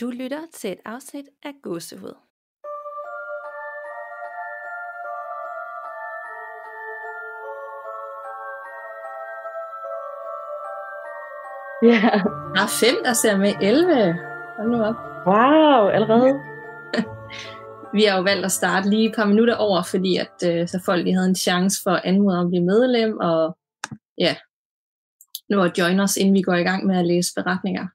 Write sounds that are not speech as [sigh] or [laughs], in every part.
Du lytter til et afsnit af Gåsehud. Ja. Der er fem, der ser med 11. Hold nu op. Wow, allerede. [laughs] Vi har jo valgt at starte lige et par minutter over, fordi at øh, så folk lige havde en chance for at anmode om at blive medlem, og ja, nu at join os, inden vi går i gang med at læse beretninger.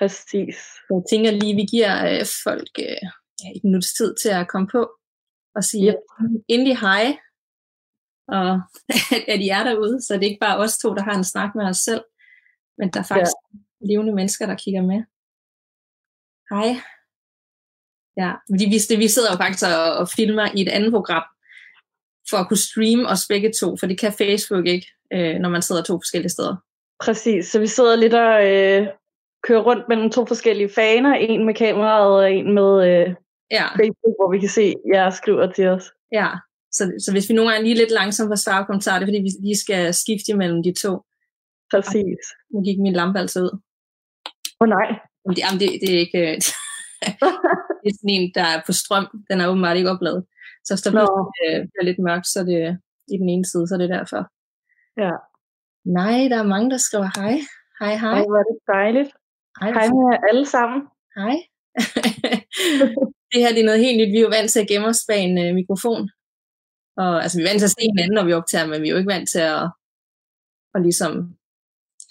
Præcis. Jeg tænker lige, vi giver øh, folk øh, ja, et minuts tid til at komme på og sige Yep. endelig hej, og [laughs] at I er derude, så det er ikke bare os to, der har en snak med os selv, men der er faktisk ja. levende mennesker, der kigger med. Hej. Ja, fordi vi, vi sidder jo faktisk og, og filmer i et andet program, for at kunne streame os begge to, for det kan Facebook ikke, øh, når man sidder to forskellige steder. Præcis. Så vi sidder lidt og øh, kører rundt mellem to forskellige faner. En med kameraet og en med øh, Ja, Facebook, hvor vi kan se, at jer skriver til os. ja. Så, så hvis vi nogle gange er lige lidt langsomt på at svare på kommentarer, det er fordi, vi lige skal skifte imellem de to. Præcis. Nu gik min lampe altså ud. Åh oh, nej. Jamen, det, jamen, det, det er ikke... øh, [laughs] det er sådan en, der er på strøm. Den er åbenbart ikke opladet. Så hvis der pludselig øh, bliver lidt mørkt, så er det i den ene side, så er det derfor. Ja. Nej, der er mange, der skriver hej. Hej, hej. Ej, hvor er det dejligt. Hej, Hej med jer alle sammen. hej. [laughs] det her det er noget helt nyt. Vi er jo vant til at gemme os bag en øh, mikrofon. Og, altså, vi er vant til at se hinanden, når vi optager, men vi er jo ikke vant til at, at ligesom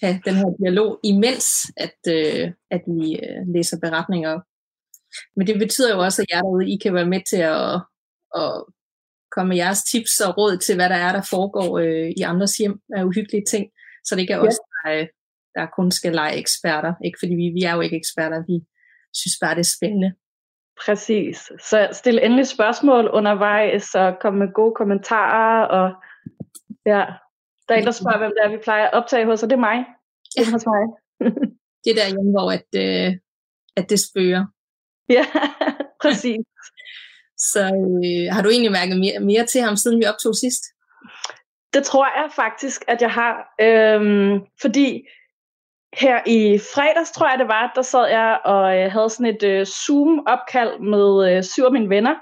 have den her dialog, imens at, øh, at vi øh, læser beretninger op. Men det betyder jo også, at jer derude, I kan være med til at, at komme med jeres tips og råd til, hvad der er, der foregår øh, i andres hjem af uhyggelige ting. Så det er Ja. os, der, øh, der kun skal lege eksperter. Ikke fordi vi, vi er jo ikke eksperter, vi synes bare, det er spændende. Præcis. Så stil endelig spørgsmål undervejs, og kom med gode kommentarer. Og ja, der er en, der spørger, hvem det er, vi plejer at optage hos, og det er mig. Det er hos mig. [laughs] Det er derhjemme, hvor at, øh, at det spøger. Ja, [laughs] præcis. Så øh, har du egentlig mærket mere, mere til ham, siden vi optog sidst? Det tror jeg faktisk, at jeg har. Øhm, fordi her i fredags, tror jeg det var, der sad jeg og øh, havde sådan et øh, Zoom-opkald med øh, syv af mine venner,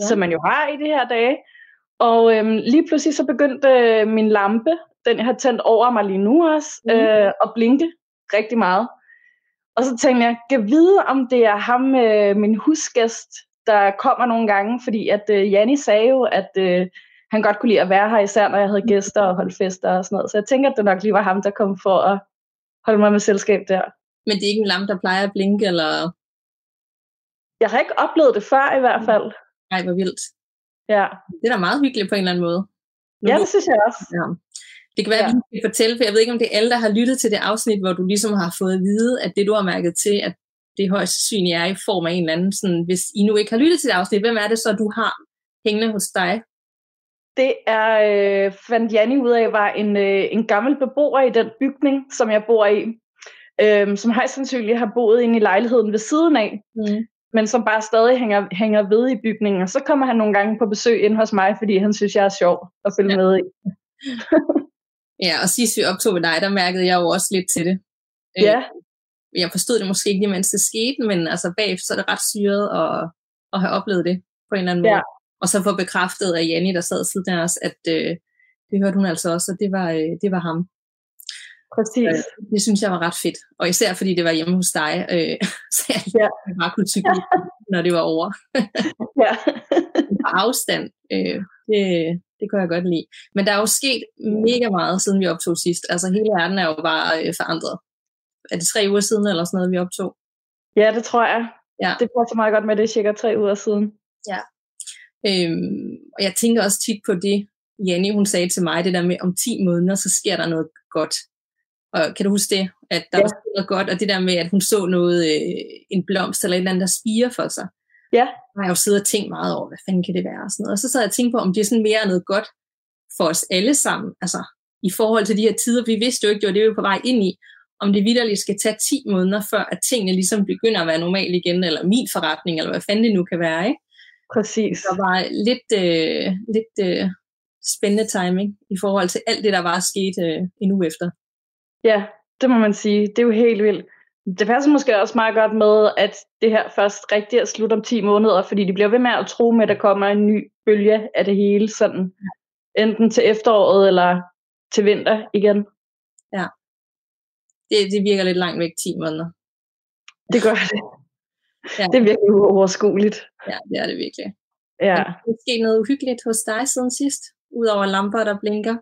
Ja. som man jo har i de her dage. Og øhm, lige pludselig så begyndte øh, min lampe, den jeg har tændt over mig lige nu også, øh, at blinke rigtig meget. Og så tænkte jeg, kan vide, om det er ham, øh, min husgæst, der kommer nogle gange, fordi at øh, Janni sagde jo, at øh, han godt kunne lide at være her, især når jeg havde gæster og holdt fester og sådan noget. Så jeg tænker, at det nok lige var ham, der kom for at holde mig med selskab der. Men det er ikke en lampe, der plejer at blinke, eller... Jeg har ikke oplevet det før i hvert fald. Ej, hvor vildt. Ja, Det er da meget hyggeligt på en eller anden måde. Nu ja det synes jeg også. Ja. Det kan være, at Ja. vi kan fortælle, for jeg ved ikke, om det er alle, der har lyttet til det afsnit, hvor du ligesom har fået at vide, at det, du har mærket til, at det højst sandsynligt er i form af en eller anden, sådan, hvis I nu ikke har lyttet til det afsnit, hvem er det så, du har hængende hos dig? Det er, øh, fandt Janni ud af, var en, øh, en gammel beboer i den bygning, som jeg bor i, øh, som højst sandsynligt har boet inde i lejligheden ved siden af, Mm. men som bare stadig hænger, hænger ved i bygningen. Og så kommer han nogle gange på besøg ind hos mig, fordi han synes, jeg er sjov at følge Ja. med i. Ja, og sidst vi optog ved dig, der mærkede jeg jo også lidt til det. Øh, Ja, Jeg forstod det måske ikke lige, mens det skete, men altså bagefter så er det ret syret at, at have oplevet det på en eller anden måde. Ja. Og så få bekræftet af Janni, der sad siden af os, at øh, det hørte hun altså også, og det var, øh, det var ham. præcis. Det synes jeg var ret fedt. Og især fordi det var hjemme hos dig, øh, [laughs] så jeg Ja. bare kunne cykle, når det var over. [laughs] Ja. [laughs] På afstand, øh, det, det kunne jeg godt lide. Men der er jo sket mega meget, siden vi optog sidst. Altså hele verden er jo bare øh, forandret. Er det tre uger siden, eller sådan noget, vi optog? ja, det tror jeg. Ja. Det passer meget godt med, det cirka tre uger siden. Øhm, og jeg tænker også tit på det, Janni, hun sagde til mig, det der med, om 10 måneder, så sker der noget godt. Og kan du huske det? At der Ja. ja. var noget godt, og det der med, at hun så noget, øh, en blomst eller et eller andet, der spiger for sig. Ja. Der har jeg jo siddet og tænkt meget over, hvad fanden kan det være? Og, sådan noget. og så sad jeg og tænkte på, om det er sådan mere noget godt for os alle sammen. Altså, i forhold til de her tider, vi vidste jo ikke, det var det, vi var på vej ind i. Om det vidderligt skal tage 10 måneder, før at tingene ligesom begynder at være normale igen, eller min forretning, eller hvad fanden det nu kan være, ikke? Præcis. der var lidt, øh, lidt øh, spændende timing i forhold til alt det, der var sket øh, en uge efter. Ja, det må man sige. Det er jo helt vildt. Det passer måske også meget godt med, at det her først rigtig er slut om 10 måneder, fordi de bliver ved med at tro med, at der kommer en ny bølge af det hele, sådan enten til efteråret eller til vinter igen. Ja. Det, det virker lidt langt væk, 10 måneder. Det gør det. Ja. Det er virkelig uoverskueligt. Ja, det er det virkelig. Ja. Er der sket noget uhyggeligt hos dig siden sidst? Udover lamper, der blinker?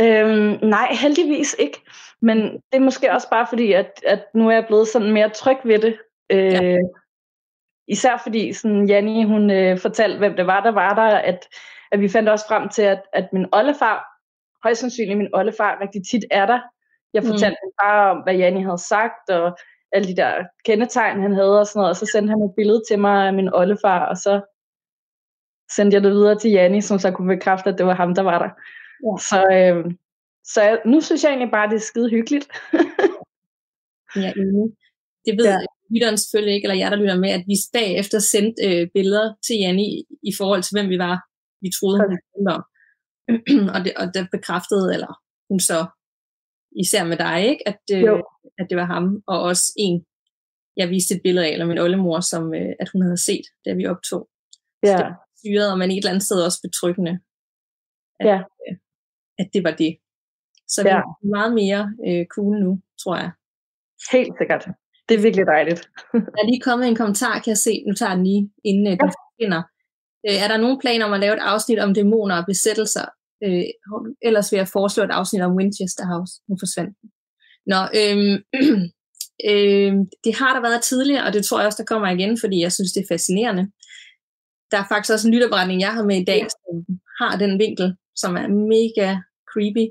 Øhm, nej, heldigvis ikke. Men det er måske også bare fordi, at, at nu er jeg blevet sådan mere tryg ved det. Øh, ja. Især fordi sådan, Janni, hun øh, fortalte, hvem det var, der var der, at, at vi fandt også frem til, at, at min oldefar, højst sandsynligt min oldefar, rigtig tit er der. Jeg mm. fortalte mm. bare om, hvad Janni havde sagt, og alle de der kendetegn, han havde og sådan noget, og så sendte han et billede til mig af min oldefar, og så sendte jeg det videre til Janni, som så kunne bekræfte, at det var ham, der var der. Ja. Så, øh, så jeg, nu synes jeg egentlig bare, at det er skide hyggeligt. [laughs] ja, enig. Det ved ja. lytteren selvfølgelig ikke, eller jeg, der lytter med, at vi bagefter sendte øh, billeder til Janni i forhold til, hvem vi var. Vi troede, hun var om. [clears throat] og, det, og det bekræftede, eller hun så især med dig, ikke? At, øh, at det var ham, og også en, jeg viste et billede af, eller min oldemor, som øh, at hun havde set, da vi optog. Ja. Så det syret, og man et eller andet sted også betryggende, at, ja. øh, at det var det. Så ja. det er meget mere øh, cool nu, tror jeg. Helt sikkert. Det er virkelig dejligt. [laughs] der er lige kommet en kommentar, kan jeg se. Nu tager den lige, inden øh, du finder. Øh, er der nogen planer om at lave et afsnit om dæmoner og besættelser? Øh, ellers vil jeg foreslå et afsnit om Winchester House. Nu forsvandt den. Nå, øhm, [clears throat] øh, det har der været tidligere, og det tror jeg også, der kommer igen, fordi jeg synes, det er fascinerende. Der er faktisk også en lytterberetning, jeg har med i dag, som har den vinkel, som er mega creepy.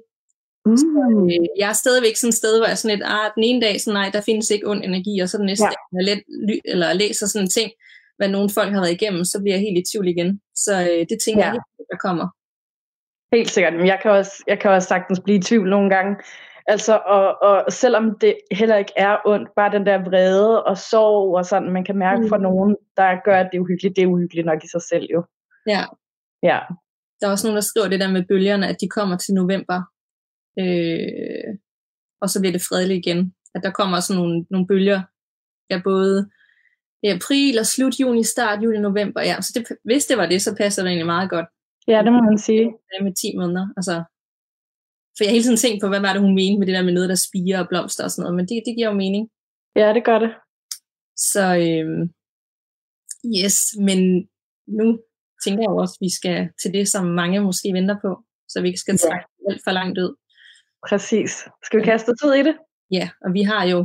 Mm. Så, øh, jeg er stadigvæk sådan et sted, hvor jeg sådan lidt, ah, den ene dag, så nej, der findes ikke ond energi, og så den næste ja. dag, når jeg let, eller læser sådan en ting, hvad nogle folk har været igennem, så bliver jeg helt i tvivl igen. Så øh, det tænker ja. jeg der kommer. Helt sikkert. Men jeg kan også, jeg kan også sagtens blive i tvivl nogle gange. Altså, og, og selvom det heller ikke er ondt, bare den der vrede og sorg og sådan, man kan mærke mm. for nogen, der gør, at det er uhyggeligt, det er uhyggeligt nok i sig selv jo. Ja. Ja. Der er også nogen, der skriver det der med bølgerne, at de kommer til november, øh, og så bliver det fredeligt igen. At der kommer sådan nogle, nogle bølger, ja, både i april og slut juni, start juli, november. Ja, så det, hvis det var det, så passer det egentlig meget godt. Ja, det må man sige. Med 10 måneder. Altså, for jeg har hele tiden tænkt på, hvad var det, hun mente med det der med noget, der spiger og blomster og sådan noget, men det, det giver jo mening. Ja, det gør det. Så øhm, yes, men nu tænker jeg også, at vi skal til det, som mange måske venter på, så vi ikke skal trække ja. alt for langt ud. Præcis. Skal vi kaste tid i det? Ja, og vi har jo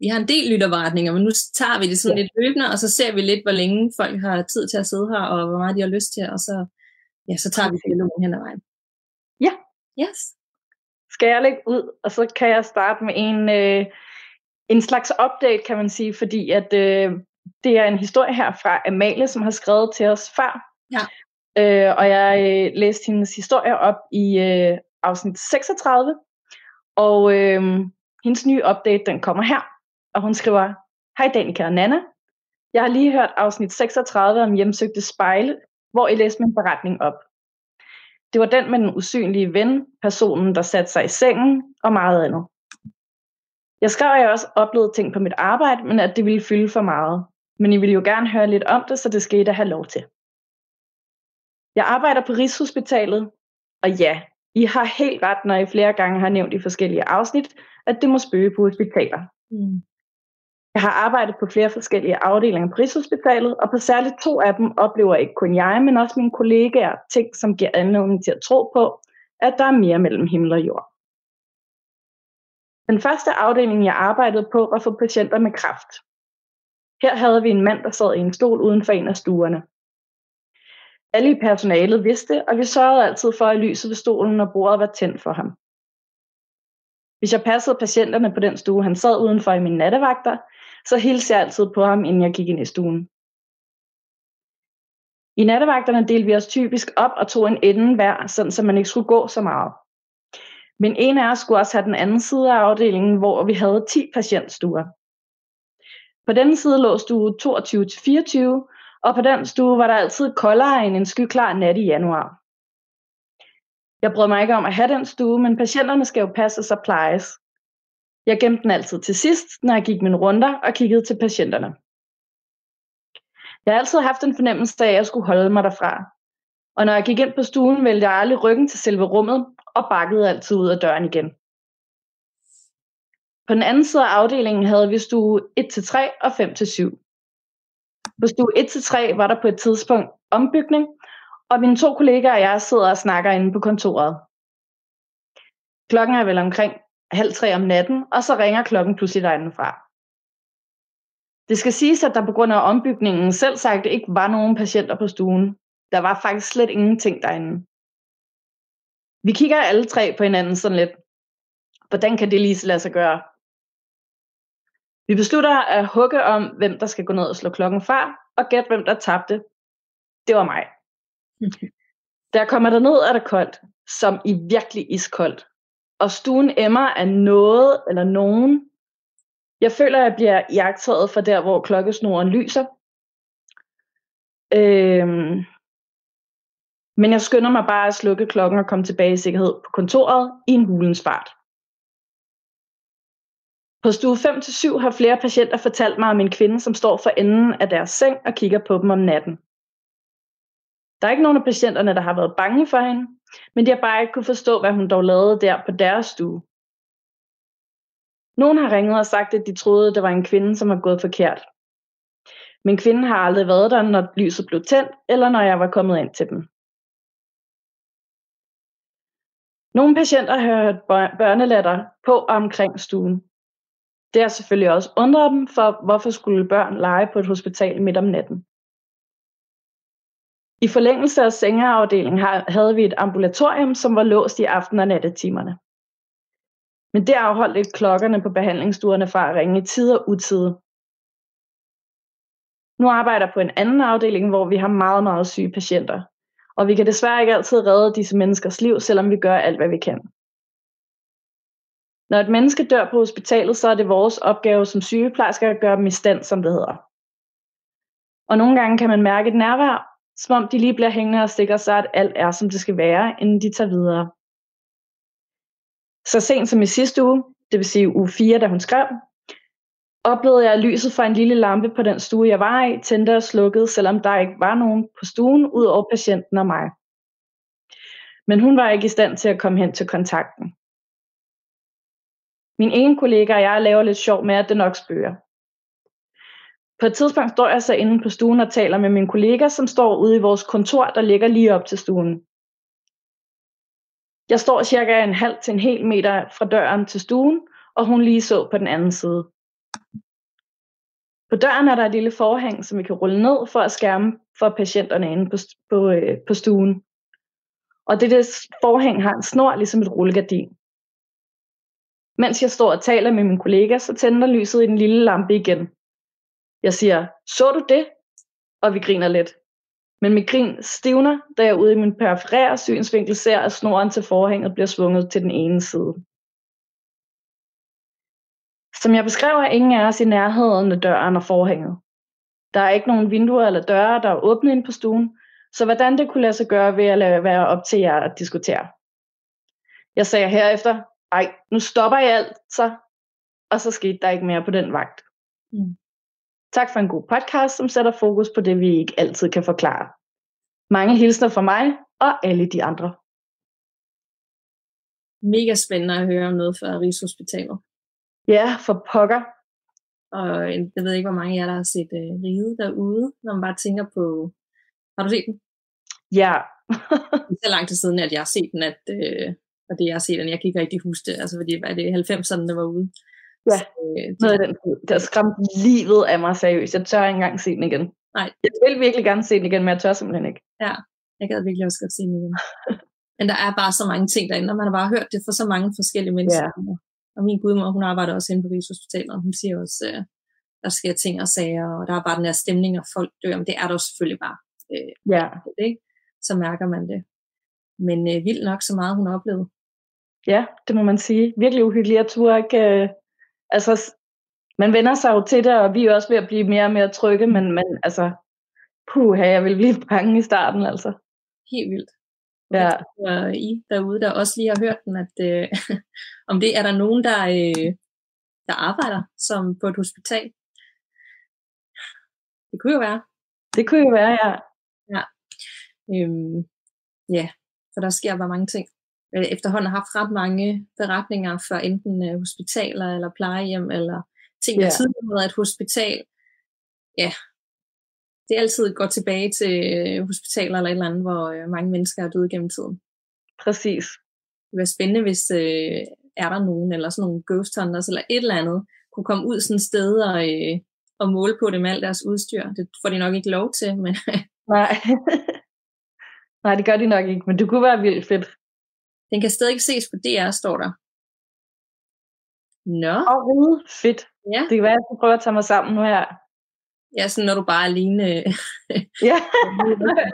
vi har en del lyttervaretninger, men nu tager vi det sådan ja. lidt løbende, og så ser vi lidt, hvor længe folk har tid til at sidde her, og hvor meget de har lyst til, og så, ja, så tager vi dialogen hen ad vejen. Ja. Yes. Skal jeg lægge ud, og så kan jeg starte med en, øh, en slags update, kan man sige, fordi at øh, det er en historie her fra Amalie, som har skrevet til os før. Ja. Øh, og jeg øh, læste hendes historie op i øh, afsnit 36, og øh, hendes nye update, den kommer her. Og hun skriver, Hej Danika og Nana. Jeg har lige hørt afsnit 36 om hjemsøgte spejle, hvor I læste min beretning op. Det var den med den usynlige ven, personen, der satte sig i sengen og meget andet. Jeg skrev, at jeg også oplevede ting på mit arbejde, men at det ville fylde for meget. Men I ville jo gerne høre lidt om det, så det skete at have lov til. Jeg arbejder på Rigshospitalet, og ja, I har helt ret, når I flere gange har nævnt i forskellige afsnit, at det må spøge på hospitaler. Mm. Jeg har arbejdet på flere forskellige afdelinger på Rigshospitalet, og på særligt to af dem oplever ikke kun jeg, men også mine kollegaer ting, som giver anledning til at tro på, at der er mere mellem himmel og jord. Den første afdeling, jeg arbejdede på, var for patienter med kræft. Her havde vi en mand, der sad i en stol uden for en af stuerne. Alle i personalet vidste, og vi sørgede altid for, at lyset ved stolen og bordet var tændt for ham. Hvis jeg passede patienterne på den stue, han sad udenfor i mine nattevagter, så hilste jeg altid på ham, inden jeg gik ind i stuen. I nattevagterne delte vi os typisk op og tog en ende hver, sådan så man ikke skulle gå så meget. Men en af os skulle også have den anden side af afdelingen, hvor vi havde 10 patientstuer. På den side lå stue 22-24, og på den stue var der altid koldere end en skyklar nat i januar. Jeg brød mig ikke om at have den stue, men patienterne skal jo passe og plejes. Jeg gemte den altid til sidst, når jeg gik mine runder og kiggede til patienterne. Jeg har altid haft en fornemmelse af, at jeg skulle holde mig derfra. Og når jeg gik ind på stuen, vælte jeg aldrig ryggen til selve rummet og bakkede altid ud af døren igen. På den anden side af afdelingen havde vi stue 1-3 og 5-7. På stue 1-3 var der på et tidspunkt ombygning, og mine to kollegaer og jeg sidder og snakker inde på kontoret. Klokken er vel omkring halv tre om natten, og så ringer klokken pludselig derindefra. Det skal siges, at der på grund af ombygningen selv sagt ikke var nogen patienter på stuen. Der var faktisk slet ingenting derinde. Vi kigger alle tre på hinanden sådan lidt. Hvordan kan det lige lade sig gøre? Vi beslutter at hugge om, hvem der skal gå ned og slå klokken fra, og gætte, hvem der tabte. Det var mig. [laughs] Da jeg kommer derned, er det koldt, som i virkelig iskoldt. Og stuen emmer af noget eller nogen. Jeg føler, at jeg bliver jagtet fra der, hvor klokkesnoren lyser. Øhm, men jeg skynder mig bare at slukke klokken og komme tilbage i sikkerhed på kontoret i en hulens fart. På stue 5-7 har flere patienter fortalt mig om en kvinde, som står for enden af deres seng og kigger på dem om natten. Der er ikke nogen af patienterne, der har været bange for hende, men de har bare ikke kunne forstå, hvad hun dog lavede der på deres stue. Nogen har ringet og sagt, at de troede, det var en kvinde, som var gået forkert. Men kvinden har aldrig været der, når lyset blev tændt, eller når jeg var kommet ind til dem. Nogle patienter har hørt børnelatter på omkring stuen. Det har selvfølgelig også undret dem, for hvorfor skulle børn lege på et hospital midt om natten. I forlængelse af sengeafdelingen havde vi et ambulatorium, som var låst i aften- og nattetimerne. Men det afholdt ikke klokkerne på behandlingsstuerne fra at ringe i tid og utid. Nu arbejder jeg på en anden afdeling, hvor vi har meget, meget syge patienter. Og vi kan desværre ikke altid redde disse menneskers liv, selvom vi gør alt, hvad vi kan. Når et menneske dør på hospitalet, så er det vores opgave som sygeplejersker at gøre dem i stand, som det hedder. Og nogle gange kan man mærke et nærvær, som om de lige bliver hængende og stikker sig, at alt er, som det skal være, inden de tager videre. Så sent som i sidste uge, det vil sige uge 4, da hun skrev, oplevede jeg, at lyset fra en lille lampe på den stue, jeg var i, tændte og slukkede, selvom der ikke var nogen på stuen, ud over patienten og mig. Men hun var ikke i stand til at komme hen til kontakten. Min ene kollega og jeg laver lidt sjov med, at det nok spørger. På et tidspunkt står jeg så inde på stuen og taler med min kollega, som står ude i vores kontor, der ligger lige op til stuen. Jeg står cirka en halv til en hel meter fra døren til stuen, og hun lige så på den anden side. På døren er der et lille forhæng, som vi kan rulle ned for at skærme for patienterne inde på, på, øh, på stuen. Og det, det forhæng har en snor, ligesom et rullegardin. Mens jeg står og taler med min kollega, så tænder lyset i den lille lampe igen. Jeg siger, så du det? Og vi griner lidt. Men mit grin stivner, da jeg ude i min perforære synsvinkel ser, at snoren til forhænget bliver svunget til den ene side. Som jeg beskrev, er ingen af os i nærheden af døren og forhænget. Der er ikke nogen vinduer eller døre, der er åbne ind på stuen, så hvordan det kunne lade sig gøre, ved at lade være op til jer at diskutere. Jeg sagde herefter, ej, nu stopper jeg alt, så, og så skete der ikke mere på den vagt. Mm. Tak for en god podcast, som sætter fokus på det, vi ikke altid kan forklare. Mange hilsner fra mig og alle de andre. Mega spændende at høre om noget fra Rigshospitalet. Ja, for pokker. Og jeg ved ikke, hvor mange af jer, der har set uh, Ride derude, når man bare tænker på... Har du set den? Ja. det er så lang tid siden, at jeg har set den, at, uh, og det jeg har set den, jeg kan ikke rigtig huske det, altså fordi var det 90'erne, der var ude. Ja, øh, noget af den Det har skræmt livet af mig seriøst. Jeg tør ikke engang se den igen. Nej. Jeg vil virkelig gerne se den igen, men jeg tør simpelthen ikke. Ja, jeg gad virkelig også godt se den igen. men der er bare så mange ting derinde, og man har bare hørt det fra så mange forskellige mennesker. Ja. Og min gudmor, hun arbejder også inde på Rigshospitalet, og hun siger også, øh, der sker ting og sager, og der er bare den her stemning, og folk dør. Men det er der jo selvfølgelig bare. Øh, ja. Det, så mærker man det. Men øh, vildt nok så meget, hun har oplevet. Ja, det må man sige. Virkelig uhyggeligt. Jeg tror ikke... Øh, altså, man vender sig jo til det, og vi er også ved at blive mere og mere trygge, men, men altså, puh, jeg vil blive bange i starten, altså. Helt vildt. Ja. Og I derude, der også lige har hørt den, at øh, [laughs] om det er der nogen, der, øh, der arbejder som på et hospital. Det kunne jo være. Det kunne jo være, ja. Ja. Øhm, ja, for der sker bare mange ting. Jeg efterhånden har haft ret mange beretninger for enten øh, hospitaler eller plejehjem, eller ting, der Ja. tidligere har været et hospital. Ja, det er altid går tilbage til øh, hospitaler eller et eller andet, hvor øh, mange mennesker er døde gennem tiden. Præcis. Det ville være spændende, hvis øh, er der nogen, eller sådan nogle ghost hunters, eller et eller andet, kunne komme ud sådan et sted og, øh, og måle på det med alt deres udstyr. Det får de nok ikke lov til, men Nej. [laughs] Nej, det gør de nok ikke, men det kunne være vildt fedt. Den kan stadig ses på DR, står der. Nå, Og ride, fedt. Ja. Det kan være, at jeg skal prøve at tage mig sammen nu her. ja, sådan når du bare er alene. øh, Ja,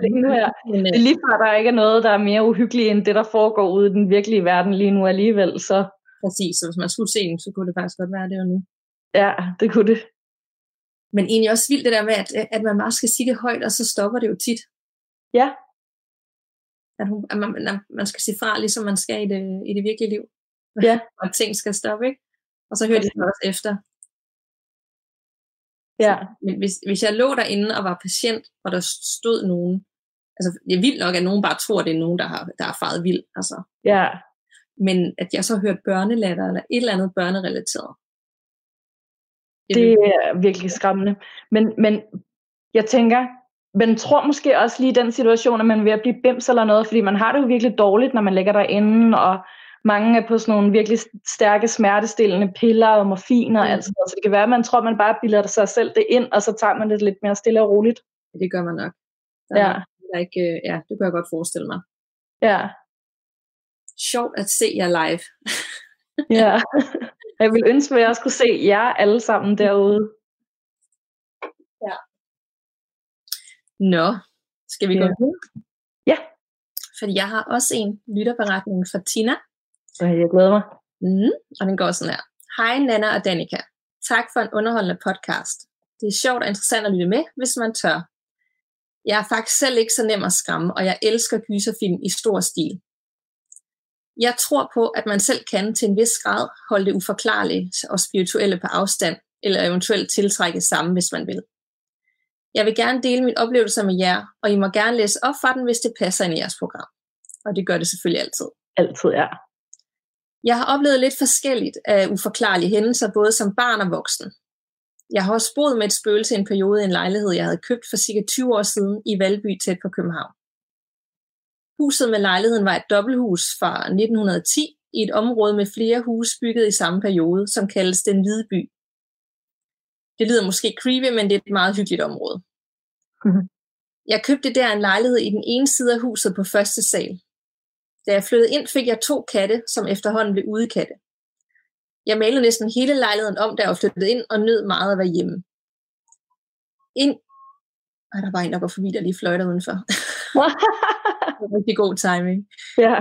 lige nu her. men, Det øh, er lige før, der ikke er noget, der er mere uhyggeligt end det, der foregår ude i den virkelige verden lige nu alligevel. Så præcis, så hvis man skulle se den, så kunne det faktisk godt være det var nu. ja, det kunne det. Men egentlig også vildt det der med, at, at man bare skal sige det højt, og så stopper det jo tit. Ja, At, hun, at man, at man skal sige fra, ligesom man skal i det, i det virkelige liv. Ja. [laughs] og ting skal stoppe, ikke? Og så hører de så også efter. ja, Men hvis, hvis jeg lå derinde og var patient, og der stod nogen, altså det er vildt nok, at nogen bare tror, at det er nogen, der har, der har faret vild, altså. ja. Men at jeg så hørte børnelatter, eller et eller andet børnerelateret. Det er virkelig skræmmende. Men, men jeg tænker, man tror måske også lige i den situation, at man er ved at blive bims eller noget, fordi man har det jo virkelig dårligt, når man ligger derinde, og mange er på sådan nogle virkelig stærke smertestillende piller og morfin og Mm. alt sådan noget. Så det kan være, at man tror, at man bare bilder sig selv det ind, og så tager man det lidt mere stille og roligt. det gør man nok. Der er Ja, der er ikke, øh, ja, det kan jeg godt forestille mig. ja, Sjovt at se jer live. ja. Jeg vil ønske, at jeg også kunne se jer alle sammen [laughs] derude. Nå, skal vi gå Ja. videre? Ja. Fordi jeg har også en lytterberetning fra Tina, Så jeg glæder mig. Mm, og den går sådan her. Hej Nana og Danika. Tak for en underholdende podcast. Det er sjovt og interessant at lytte med, hvis man tør. Jeg er faktisk selv ikke så nem at skræmme, og jeg elsker gyserfilm i stor stil. Jeg tror på, at man selv kan til en vis grad holde det uforklarlige og spirituelle på afstand, eller eventuelt tiltrække sammen, hvis man vil. Jeg vil gerne dele mine oplevelser med jer, og I må gerne læse op fra den, hvis det passer ind i jeres program. Og det gør det selvfølgelig altid. Altid, ja. Jeg har oplevet lidt forskelligt af uforklarlige hændelser, både som barn og voksen. Jeg har også boet med et spøgelse i en periode i en lejlighed, jeg havde købt for cirka 20 år siden i Valby tæt på København. Huset med lejligheden var et dobbelthus fra 1910 i et område med flere huse bygget i samme periode, som kaldes Den Hvide By. Det lyder måske creepy, men det er et meget hyggeligt område. Mhm. Jeg købte der en lejlighed i den ene side af huset på første sal. Da jeg flyttede ind, fik jeg to katte, som efterhånden blev udekatte. Jeg malede næsten hele lejligheden om, da jeg var flyttet ind, og nød meget at være hjemme. Ind... Ej, der var en, der går forbi, der lige fløjter udenfor. [laughs] Det var rigtig god timing. ja,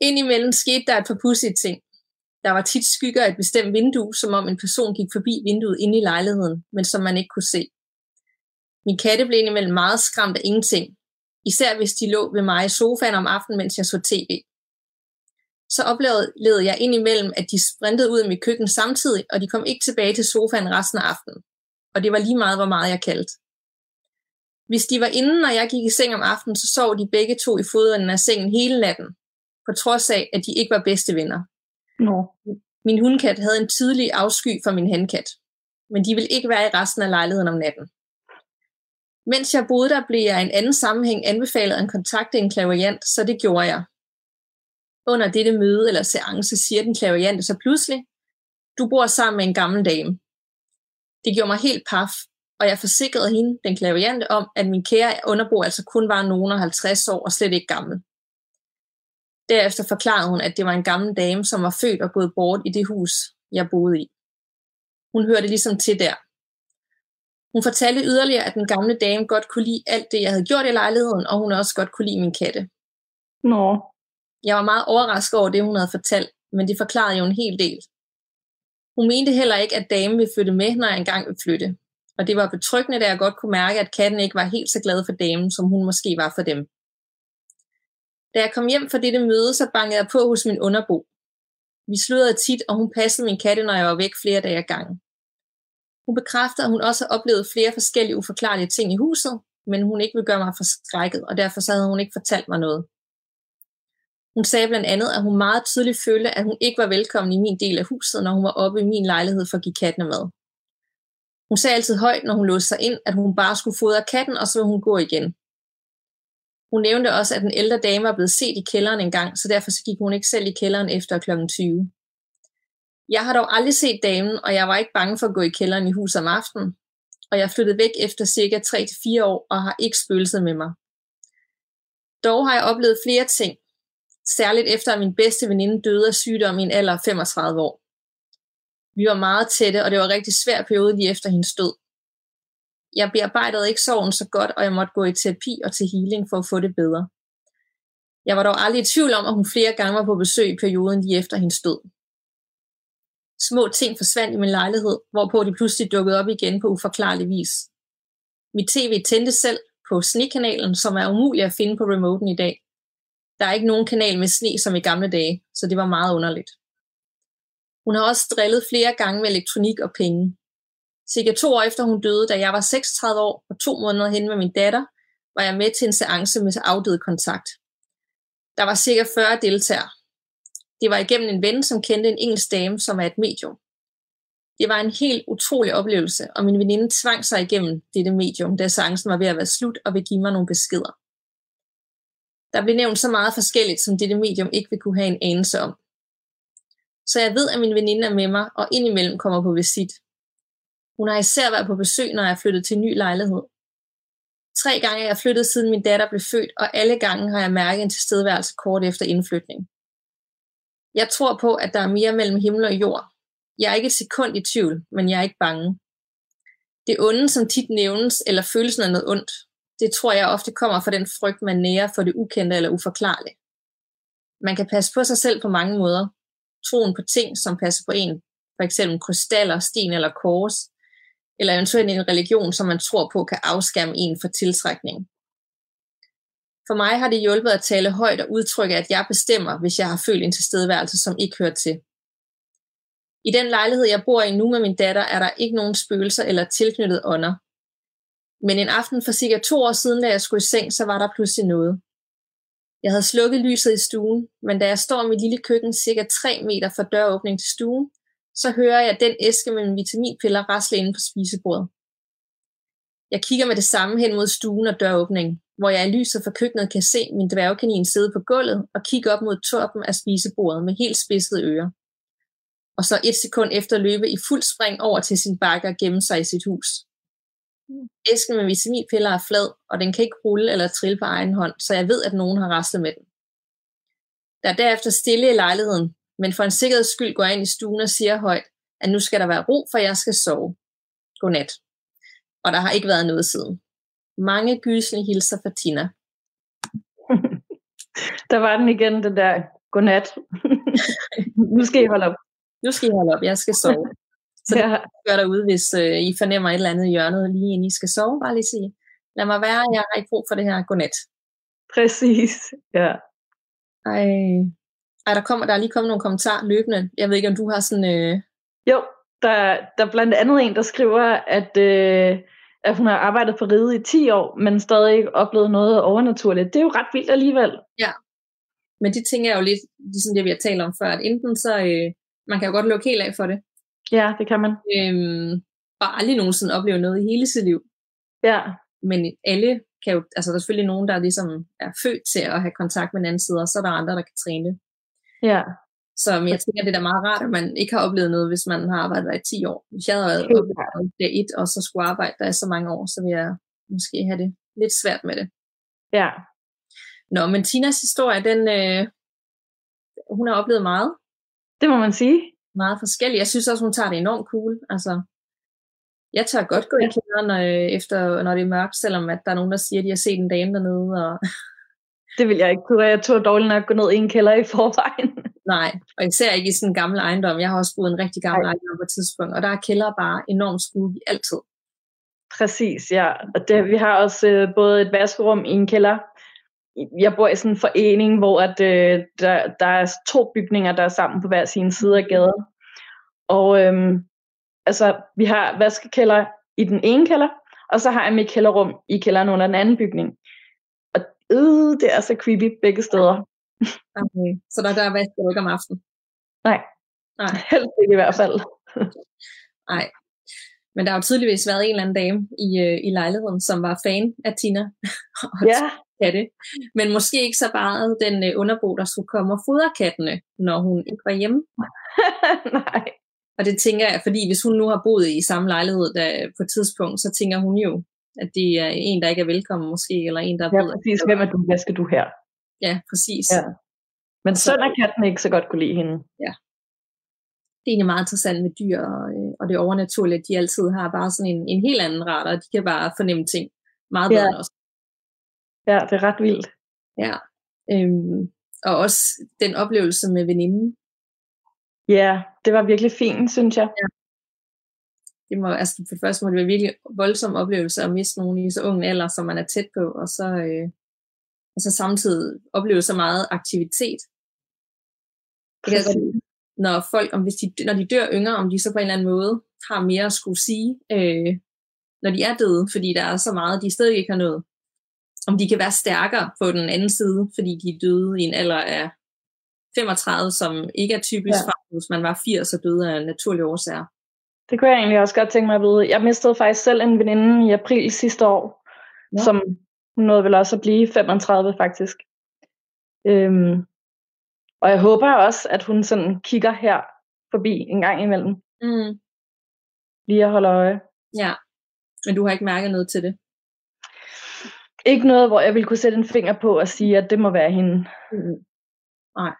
Indimellem skete der et par pudsige ting. Der var tit skygger af et bestemt vindue, som om en person gik forbi vinduet inde i lejligheden, men som man ikke kunne se. Min katte blev indimellem meget skræmt af ingenting, især hvis de lå ved mig i sofaen om aftenen, mens jeg så tv. Så oplevede jeg indimellem, at de sprintede ud af mit køkken samtidig, og de kom ikke tilbage til sofaen resten af aftenen. Og det var lige meget, hvor meget jeg kaldte. Hvis de var inde, når jeg gik i seng om aftenen, så sov de begge to i fodenden af sengen hele natten, på trods af, at de ikke var bedste venner. Nå. Min hundkat havde en tydelig afsky for min hankat, men de ville ikke være i resten af lejligheden om natten. Mens jeg boede der, blev jeg i en anden sammenhæng anbefalet at kontakte en klaverjant, så det gjorde jeg. Under dette møde eller seance siger den klaverjante så pludselig, du bor sammen med en gammel dame. Det gjorde mig helt paf, og jeg forsikrede hende, den klaverjante, om, at min kære underbo altså kun var nogen af 50 år og slet ikke gammel. Derefter forklarede hun, at det var en gammel dame, som var født og gået bort i det hus, jeg boede i. Hun hørte ligesom til der. Hun fortalte yderligere, at den gamle dame godt kunne lide alt det, jeg havde gjort i lejligheden, og hun også godt kunne lide min katte. Nå. Jeg var meget overrasket over det, hun havde fortalt, men det forklarede jo en hel del. Hun mente heller ikke, at damen ville flytte med, når jeg engang ville flytte. Og det var betryggende, da jeg godt kunne mærke, at katten ikke var helt så glad for damen, som hun måske var for dem. Da jeg kom hjem fra dette møde, så bankede jeg på hos min underbo. Vi sludrede tit, og hun passede min katte, når jeg var væk flere dage ad gangen. Hun bekræfter, at hun også har oplevet flere forskellige uforklarlige ting i huset, men hun ikke vil gøre mig forskrækket, og derfor så havde hun ikke fortalt mig noget. Hun sagde blandt andet, at hun meget tydeligt følte, at hun ikke var velkommen i min del af huset, når hun var oppe i min lejlighed for at give kattene mad. Hun sagde altid højt, når hun låste sig ind, at hun bare skulle fodre katten, og så ville hun gå igen. Hun nævnte også, at den ældre dame var blevet set i kælderen en gang, så derfor så gik hun ikke selv i kælderen efter kl. 20. Jeg har dog aldrig set damen, og jeg var ikke bange for at gå i kælderen i huset om aftenen, og jeg flyttede væk efter cirka 3-4 år og har ikke spøgelset med mig. Dog har jeg oplevet flere ting, særligt efter at min bedste veninde døde af sygdom i en alder af 35 år. Vi var meget tætte, og det var en rigtig svær periode lige efter hendes død. Jeg bearbejdede ikke sorgen så godt, og jeg måtte gå i terapi og til healing for at få det bedre. Jeg var dog aldrig i tvivl om, at hun flere gange var på besøg i perioden lige efter hendes død. Små ting forsvandt i min lejlighed, hvorpå de pludselig dukkede op igen på uforklarlig vis. Mit tv tændte selv på snekanalen, som er umulig at finde på remoten i dag. Der er ikke nogen kanal med sne som i gamle dage, så det var meget underligt. Hun har også drillet flere gange med elektronik og penge. Cirka to år efter hun døde, da jeg var 36 år og to måneder hen med min datter, var jeg med til en seance med afdød kontakt. Der var cirka 40 deltagere. Det var igennem en ven, som kendte en engelsk dame, som er et medium. Det var en helt utrolig oplevelse, og min veninde tvang sig igennem dette medium, da seancen var ved at være slut og ville give mig nogle beskeder. Der blev nævnt så meget forskelligt, som dette medium ikke vil kunne have en anelse om. Så jeg ved, at min veninde er med mig, og indimellem kommer på visit. Hun har især været på besøg, når jeg er flyttet til en ny lejlighed. Tre gange er jeg flyttet, siden min datter blev født, og alle gange har jeg mærket en tilstedeværelse kort efter indflytning. Jeg tror på, at der er mere mellem himmel og jord. Jeg er ikke et sekund i tvivl, men jeg er ikke bange. Det onde, som tit nævnes, eller følelsen af noget ondt, det tror jeg ofte kommer fra den frygt, man nærer for det ukendte eller uforklarlige. Man kan passe på sig selv på mange måder. Troen på ting, som passer på en, for eksempel krystaller, sten eller kors, eller eventuelt en religion, som man tror på kan afskærme en for tiltrækning. For mig har det hjulpet at tale højt og udtrykke, at jeg bestemmer, hvis jeg har følt en tilstedeværelse, som ikke hører til. I den lejlighed, jeg bor i nu med min datter, er der ikke nogen spøgelser eller tilknyttet ånder. Men en aften for cirka to år siden, da jeg skulle i seng, så var der pludselig noget. Jeg havde slukket lyset i stuen, men da jeg står i mit lille køkken cirka 3 meter fra døråbningen til stuen, så hører jeg den æske med mine vitaminpiller rasle inde på spisebordet. Jeg kigger med det samme hen mod stuen og døråbningen, hvor jeg i lyset fra køkkenet kan se min dværgkanin sidde på gulvet og kigge op mod toppen af spisebordet med helt spidsede ører. Og så et sekund efter løbe i fuld spring over til sin bakke og gemme sig i sit hus. Æsken med vitaminpiller er flad, og den kan ikke rulle eller trille på egen hånd, så jeg ved, at nogen har raslet med den. Der er derefter stille i lejligheden, men for en sikkerheds skyld går jeg ind i stuen og siger højt, at nu skal der være ro, for jeg skal sove. Godnat. Og der har ikke været noget siden. Mange gysende hilser fra Tina. [laughs] der var den igen, den der godnat. [laughs] nu skal I holde op. Nu skal I holde op, jeg skal sove. [laughs] Så det ja. gør derude, hvis øh, I fornemmer et eller andet i hjørnet, lige inden I skal sove, bare lige sige, lad mig være, jeg har ikke brug for det her, godnat. Præcis, ja. Ej, ej der, kommer, der er lige kommet nogle kommentarer løbende. Jeg ved ikke, om du har sådan... Øh... Jo, der, der er blandt andet en, der skriver, at, øh, at hun har arbejdet på ride i 10 år, men stadig ikke oplevet noget overnaturligt. Det er jo ret vildt alligevel. Ja, men det tænker jeg jo lidt, ligesom det vi har talt om før, at enten så, øh, man kan jo godt lukke helt af for det, Ja, det kan man. Øhm, og aldrig nogensinde opleve noget i hele sit liv. Ja. Men alle kan jo, altså der er selvfølgelig nogen, der ligesom er født til at have kontakt med den anden side, og så er der andre, der kan træne det. Ja. Så jeg tænker, det er da meget rart, at man ikke har oplevet noget, hvis man har arbejdet der i 10 år. Hvis jeg havde oplevet det et, og så skulle arbejde der i så mange år, så vil jeg måske have det lidt svært med det. Ja. Nå, men Tinas historie, den, øh, hun har oplevet meget. Det må man sige meget forskellige. Jeg synes også, hun tager det enormt cool. Altså, jeg tør godt gå i kælderen, øh, efter, når det er mørkt, selvom at der er nogen, der siger, at de har set en dame dernede. Og... [laughs] det vil jeg ikke kunne. Jeg tog dårligt nok gå ned i en kælder i forvejen. Nej, og især ikke i sådan en gammel ejendom. Jeg har også boet en rigtig gammel Nej. ejendom på et tidspunkt, og der er kælder bare enormt spooky altid. Præcis, ja. Og det, vi har også øh, både et vaskerum i en kælder, jeg bor i sådan en forening, hvor at, øh, der, der er to bygninger, der er sammen på hver sin side af gaden. Og øhm, altså, vi har vaskekælder i den ene kælder, og så har jeg mit kælderrum i kælderen under den anden bygning. Øh, det er så creepy begge steder. Okay. Så der, der vasker ikke om aftenen? Nej. Nej. Helst ikke i hvert fald. Nej. Men der har jo tydeligvis været en eller anden dame i, øh, i lejligheden, som var fan af Tina. [laughs] og Ja, katte. Men måske ikke så bare den øh, underbo, der skulle komme og fodre kattene, når hun ikke var hjemme. [laughs] nej. Og det tænker jeg, fordi hvis hun nu har boet i samme lejlighed der, på et tidspunkt, så tænker hun jo, at det er en, der ikke er velkommen måske, eller en, der er Ja, præcis. Hvem er du? Hvad skal du her? Ja, præcis. Ja. Men søn af katten ikke så godt kunne lide hende. Det er egentlig meget interessant med dyr og, øh, og det overnaturlige, at de altid har bare sådan en, en helt anden og de kan bare fornemme ting meget bedre Ja. os. Ja, det er ret vildt. Ja. Øhm, og også den oplevelse med veninden. Ja, det var virkelig fint, synes jeg. Det må, altså for det første må det være virkelig voldsom oplevelse at miste nogen i så ung alder, som man er tæt på, og så, øh, og så samtidig opleve så meget aktivitet. Det kan godt når folk, om hvis de, når de dør yngre, om de så på en eller anden måde har mere at skulle sige, øh, når de er døde, fordi der er så meget, de stadig ikke har nået. Om de kan være stærkere på den anden side, fordi de er døde i en alder af 35, som ikke er typisk ja. fra, hvis man var 80 og døde af naturlige årsager. Det kunne jeg egentlig også godt tænke mig at vide. Jeg mistede faktisk selv en veninde i april sidste år, Ja. som hun nåede vel også at blive 35 faktisk. Øhm, og jeg håber også, at hun sådan kigger her forbi en gang imellem, Mm. lige at holde øje. Ja, men du har ikke mærket noget til det. Ikke noget, hvor jeg ville kunne sætte en finger på og sige, at det må være hende. Mm. Nej.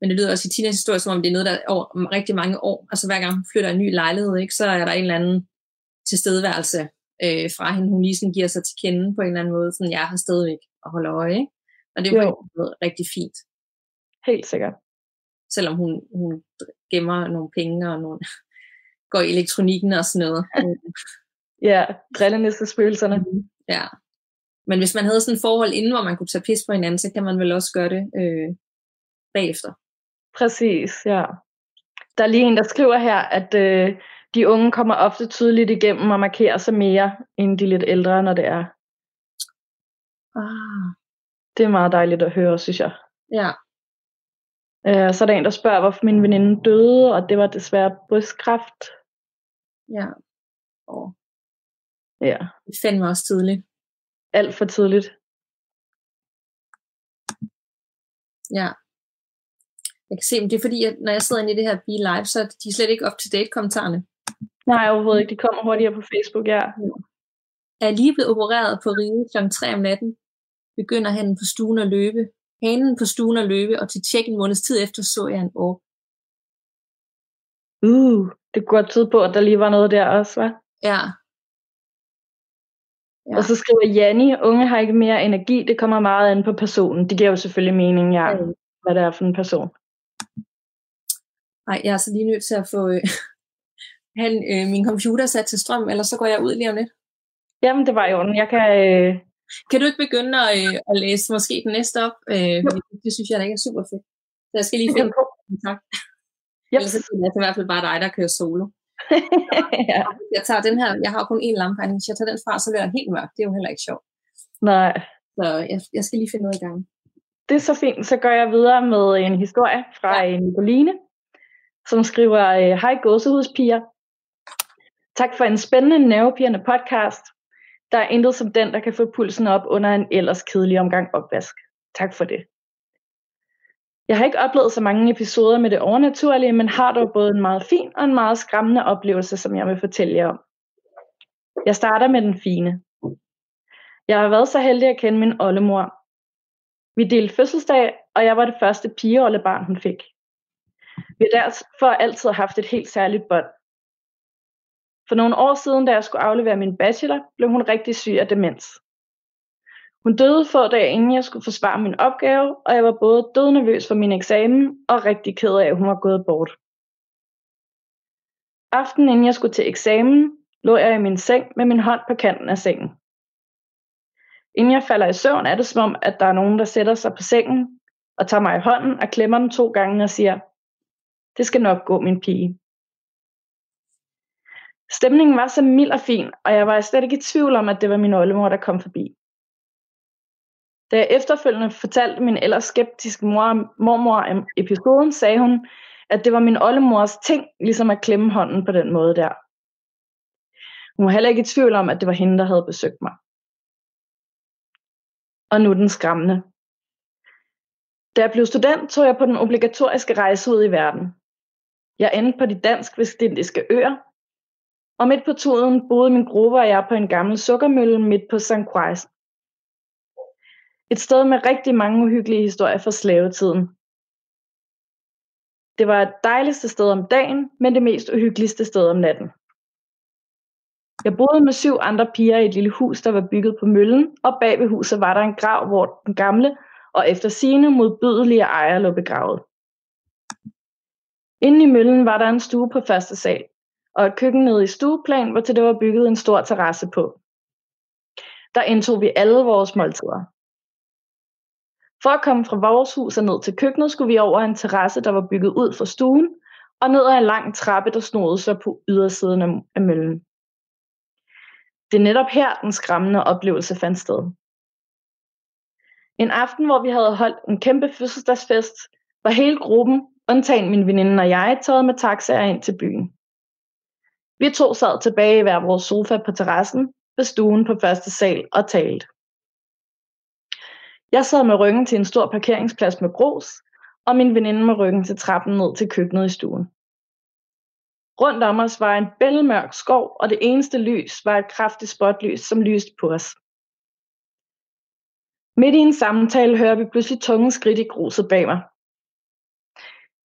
Men det lyder også i Tinas historie, som om det er noget, der er over rigtig mange år. Altså hver gang hun flytter en ny lejlighed, ikke, så er der en eller anden tilstedeværelse øh, fra hende. Hun lige sådan giver sig til kende på en eller anden måde. Sådan, jeg har stadigvæk at holde øje. Ikke? Og det er jo, måde rigtig fint. Helt sikkert. Selvom hun, hun gemmer nogle penge og nogle, [laughs] går i elektronikken og sådan noget. [laughs] Ja, drillenisse spøgelserne. ja. Men hvis man havde sådan et forhold inden, hvor man kunne tage pis på hinanden, så kan man vel også gøre det øh, bagefter. Præcis, ja. Der er lige en, der skriver her, at øh, de unge kommer ofte tydeligt igennem og markerer sig mere, end de lidt ældre, når det er. Ah. Det er meget dejligt at høre, synes jeg. Ja, Øh, så er der en, der spørger, hvorfor min veninde døde, og det var desværre brystkræft. ja. Og Ja, det fandt mig også tidligt. alt for tidligt. Ja. Jeg kan se, men det er fordi, at når jeg sidder inde i det her Be Live, så er de slet ikke up-to-date kommentarerne. Nej, overhovedet ikke. De kommer hurtigere på Facebook, ja. Er lige blevet opereret på ride kl. 3 om natten. Begynder han på stuen at løbe. Hanen på stuen at løbe, og til tjek en måneds tid efter så jeg en år. Uh, det kunne godt tyde på, at der lige var noget der også, hva'? Ja, Ja. Og så skriver Janni, unge har ikke mere energi, det kommer meget an på personen. Det giver jo selvfølgelig mening, ja, Ja. hvad det er for en person. Nej, jeg er så lige nødt til at få øh, [laughs] han, øh, min computer sat til strøm, eller så går jeg ud lige om lidt. Jamen, det var i orden. Jeg kan... Øh... Kan du ikke begynde at, øh, at læse måske den næste op? Øh, det synes jeg da ikke er super fedt. Så jeg skal lige finde på. tak. Yep. Ellers er det i hvert fald bare dig, der kører solo. [laughs] ja. Jeg tager den her, jeg har kun én lampe herinde, hvis jeg tager den fra, så bliver den helt mørk. Det er jo heller ikke sjovt. Nej, Så jeg, jeg skal lige finde noget i gang. Det er så fint. Så går jeg videre med en historie fra ja. Nicoline, som skriver, øh, Hej gåsehudspiger. Tak for en spændende, nervepirrende podcast. Der er intet som den, der kan få pulsen op under en ellers kedelig omgang opvask. Tak for det. Jeg har ikke oplevet så mange episoder med det overnaturlige, men har dog både en meget fin og en meget skræmmende oplevelse, som jeg vil fortælle jer om. Jeg starter med den fine. Jeg har været så heldig at kende min oldemor. Vi delte fødselsdag, og jeg var det første pigeoldebarn, hun fik. Vi har derfor altid haft et helt særligt bånd. For nogle år siden, da jeg skulle aflevere min bachelor, blev hun rigtig syg af demens. Hun døde få dage inden jeg skulle forsvare min opgave, og jeg var både dødnervøs for min eksamen og rigtig ked af, at hun var gået bort. Aftenen inden jeg skulle til eksamen, lå jeg i min seng med min hånd på kanten af sengen. Inden jeg falder i søvn, er det som om, at der er nogen, der sætter sig på sengen og tager mig i hånden og klemmer den to gange og siger, det skal nok gå, min pige. Stemningen var så mild og fin, og jeg var slet ikke i tvivl om, at det var min oldemor, der kom forbi. Da jeg efterfølgende fortalte min ellers skeptiske mor, mormor om episoden, sagde hun, at det var min oldemors ting, ligesom at klemme hånden på den måde der. Hun var heller ikke i tvivl om, at det var hende, der havde besøgt mig. Og nu den skræmmende. Da jeg blev student, tog jeg på den obligatoriske rejse ud i verden. Jeg endte på de dansk-vestindiske øer, og midt på turen boede min gruppe og jeg på en gammel sukkermølle midt på St. Croix. Et sted med rigtig mange uhyggelige historier fra slavetiden. Det var et dejligste sted om dagen, men det mest uhyggeligste sted om natten. Jeg boede med syv andre piger i et lille hus, der var bygget på møllen, og bag ved huset var der en grav, hvor den gamle og efter sine modbydelige ejer lå begravet. Inde i møllen var der en stue på første sal, og et køkken nede i stueplan, hvor til det var bygget en stor terrasse på. Der indtog vi alle vores måltider. For at komme fra vores hus og ned til køkkenet, skulle vi over en terrasse, der var bygget ud for stuen, og ned ad en lang trappe, der snodede sig på ydersiden af møllen. Det er netop her, den skræmmende oplevelse fandt sted. En aften, hvor vi havde holdt en kæmpe fødselsdagsfest, var hele gruppen, undtagen min veninde og jeg, taget med taxaer ind til byen. Vi to sad tilbage i hver vores sofa på terrassen ved stuen på første sal og talte. Jeg sad med ryggen til en stor parkeringsplads med grus, og min veninde med ryggen til trappen ned til køkkenet i stuen. Rundt om os var en bælmørk skov, og det eneste lys var et kraftigt spotlys, som lyste på os. Midt i en samtale hører vi pludselig tunge skridt i gruset bag mig.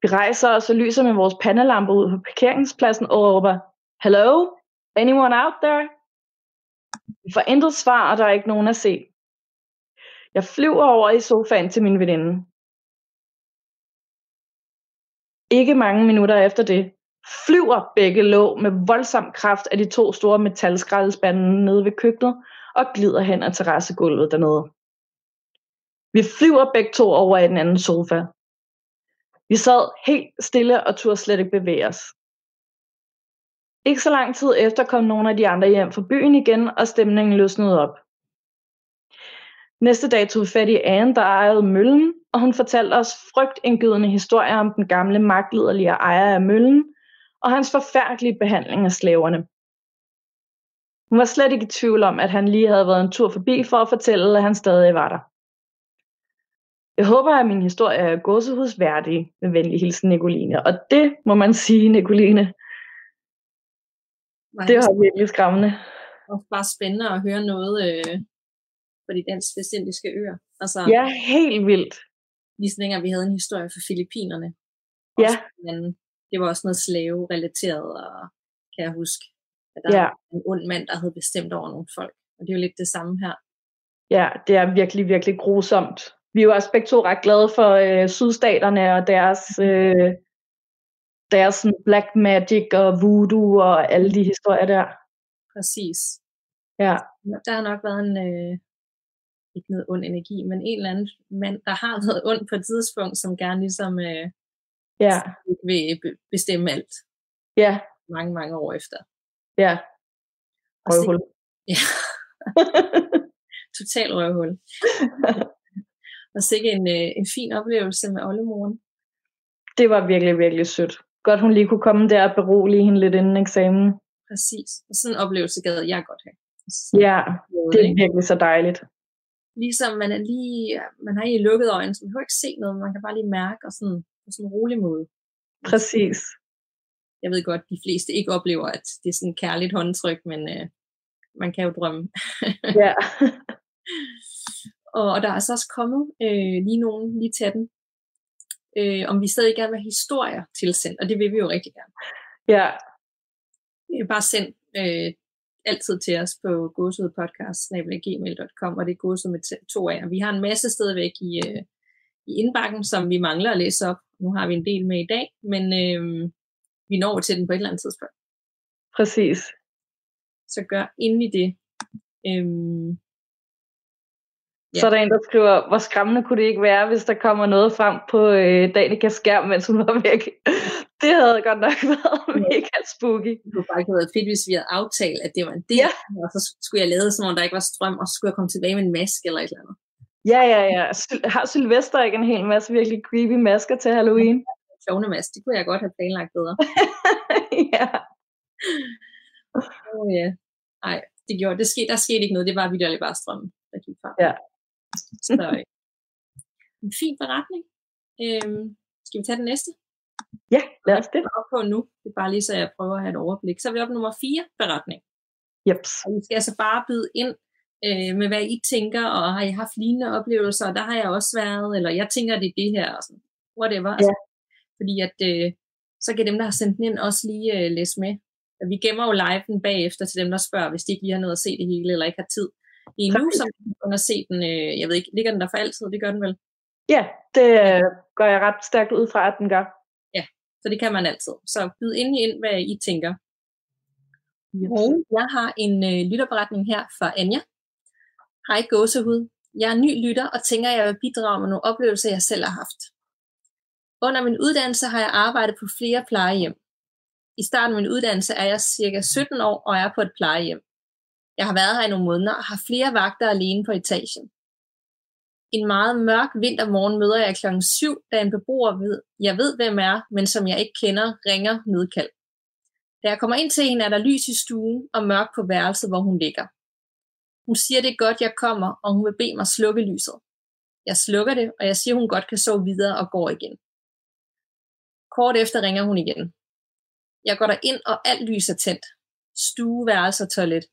Vi rejser os og lyser med vores pandelampe ud på parkeringspladsen og råber, Hello? Anyone out there? Vi får intet svar, og der er ikke nogen at se. Jeg flyver over i sofaen til min veninde. Ikke mange minutter efter det, flyver begge låg med voldsom kraft af de to store metalskraldespande nede ved køkkenet og glider hen ad terrassegulvet dernede. Vi flyver begge to over i den anden sofa. Vi sad helt stille og turde slet ikke bevæge os. Ikke så lang tid efter kom nogle af de andre hjem fra byen igen, og stemningen løsnede op. Næste dag tog vi fat i Anne, der ejede møllen, og hun fortalte os frygtindgydende historier om den gamle magtliderlige ejer af møllen, og hans forfærdelige behandling af slaverne. Hun var slet ikke i tvivl om, at han lige havde været en tur forbi for at fortælle, at han stadig var der. Jeg håber, at min historie er gåsehusværdig, med venlig hilsen Nicoline. Og det må man sige, Nicoline. Nej, det var virkelig skræmmende. Og bare spændende at høre noget øh, på de dansk vestindiske øer. Altså, ja, helt vildt. Lige så vi havde en historie for Filippinerne. Ja. Men det var også noget slave-relateret, og kan jeg huske, at der ja. var en ond mand, der havde bestemt over nogle folk. Og det er jo lidt det samme her. Ja, det er virkelig, virkelig grusomt. Vi er jo også begge to ret glade for øh, sydstaterne og deres, øh, deres sådan, black magic og voodoo og alle de historier der. Præcis. Ja. Der har nok været en, øh, ikke noget ond energi, men en eller anden mand, der har været ond på et tidspunkt, som gerne ligesom øh, ja. vil bestemme alt. Ja. Mange, mange år efter. Ja. Røvhul. [laughs] Ja. Total røvhul. og sikke en, øh, en fin oplevelse med oldemoren. Det var virkelig, virkelig sødt. Godt, hun lige kunne komme der og berolige hende lidt inden eksamen. Præcis. Og sådan en oplevelse gad jeg godt have. Ja, det er virkelig så dejligt. Ligesom man er lige, man har i lukket øjne, så man kan ikke se noget, man kan bare lige mærke, og sådan, på sådan en rolig måde. Præcis. Jeg ved godt, de fleste ikke oplever, at det er sådan et kærligt håndtryk, men øh, man kan jo drømme. ja. [laughs] og, og der er altså også kommet øh, lige nogen, lige til den, øh, om vi stadig gerne vil have historier tilsendt, og det vil vi jo rigtig gerne. Ja. er bare send øh, altid til os på gåsødpodcast.gmail.com, og det er gåsød med to af. Og vi har en masse stadigvæk i, øh, i indbakken, som vi mangler at læse op. Nu har vi en del med i dag, men øh, vi når til den på et eller andet tidspunkt. Præcis. Så gør endelig det. Øhm, Ja. Så er der en, der skriver, hvor skræmmende kunne det ikke være, hvis der kommer noget frem på øh, Danikas skærm, mens hun var væk. [laughs] det havde godt nok [laughs] været mega spooky. Det kunne faktisk have været fedt, hvis vi havde aftalt, at det var en del, ja. og så skulle jeg lade som om der ikke var strøm, og så skulle jeg komme tilbage med en maske eller et eller andet. Ja, ja, ja. Har Sylvester ikke en hel masse virkelig creepy masker til Halloween? Klovne maske, det kunne jeg godt have planlagt bedre. [laughs] ja. Oh, ja. Nej, det gjorde, det skete, der skete ikke noget, det var vidderligt bare strømmen, der gik fra. Ja. Så, en fin beretning. Øhm, skal vi tage den næste? Ja, lad os det. Jeg op på nu. Det er bare lige så jeg prøver at have et overblik. Så er vi op nummer 4 beretning. Yep. Og vi skal altså bare byde ind øh, med, hvad I tænker, og har I haft lignende oplevelser, der har jeg også været, eller jeg tænker, det er det her, og sådan, whatever. Ja. Altså, fordi at, øh, så kan dem, der har sendt den ind, også lige øh, læse med. Vi gemmer jo live den bagefter til dem, der spørger, hvis de ikke lige har noget at se det hele, eller ikke har tid i nu, som man har set den, øh, jeg ved ikke, ligger den der for altid? Det gør den vel? Ja, det øh, går jeg ret stærkt ud fra, at den gør. Ja, så det kan man altid. Så byd ind ind, hvad I tænker. Yes. Og jeg har en øh, lytterberetning her fra Anja. Hej gåsehud. Jeg er ny lytter og tænker, at jeg vil bidrage med nogle oplevelser, jeg selv har haft. Under min uddannelse har jeg arbejdet på flere plejehjem. I starten af min uddannelse er jeg cirka 17 år og er på et plejehjem. Jeg har været her i nogle måneder og har flere vagter alene på etagen. En meget mørk vintermorgen møder jeg klokken 7, da en beboer ved, jeg ved hvem er, men som jeg ikke kender, ringer nedkald. Da jeg kommer ind til hende, er der lys i stuen og mørk på værelset, hvor hun ligger. Hun siger, det er godt, jeg kommer, og hun vil bede mig slukke lyset. Jeg slukker det, og jeg siger, hun godt kan sove videre og går igen. Kort efter ringer hun igen. Jeg går der ind, og alt lys er tændt. Stue, værelse og toilet.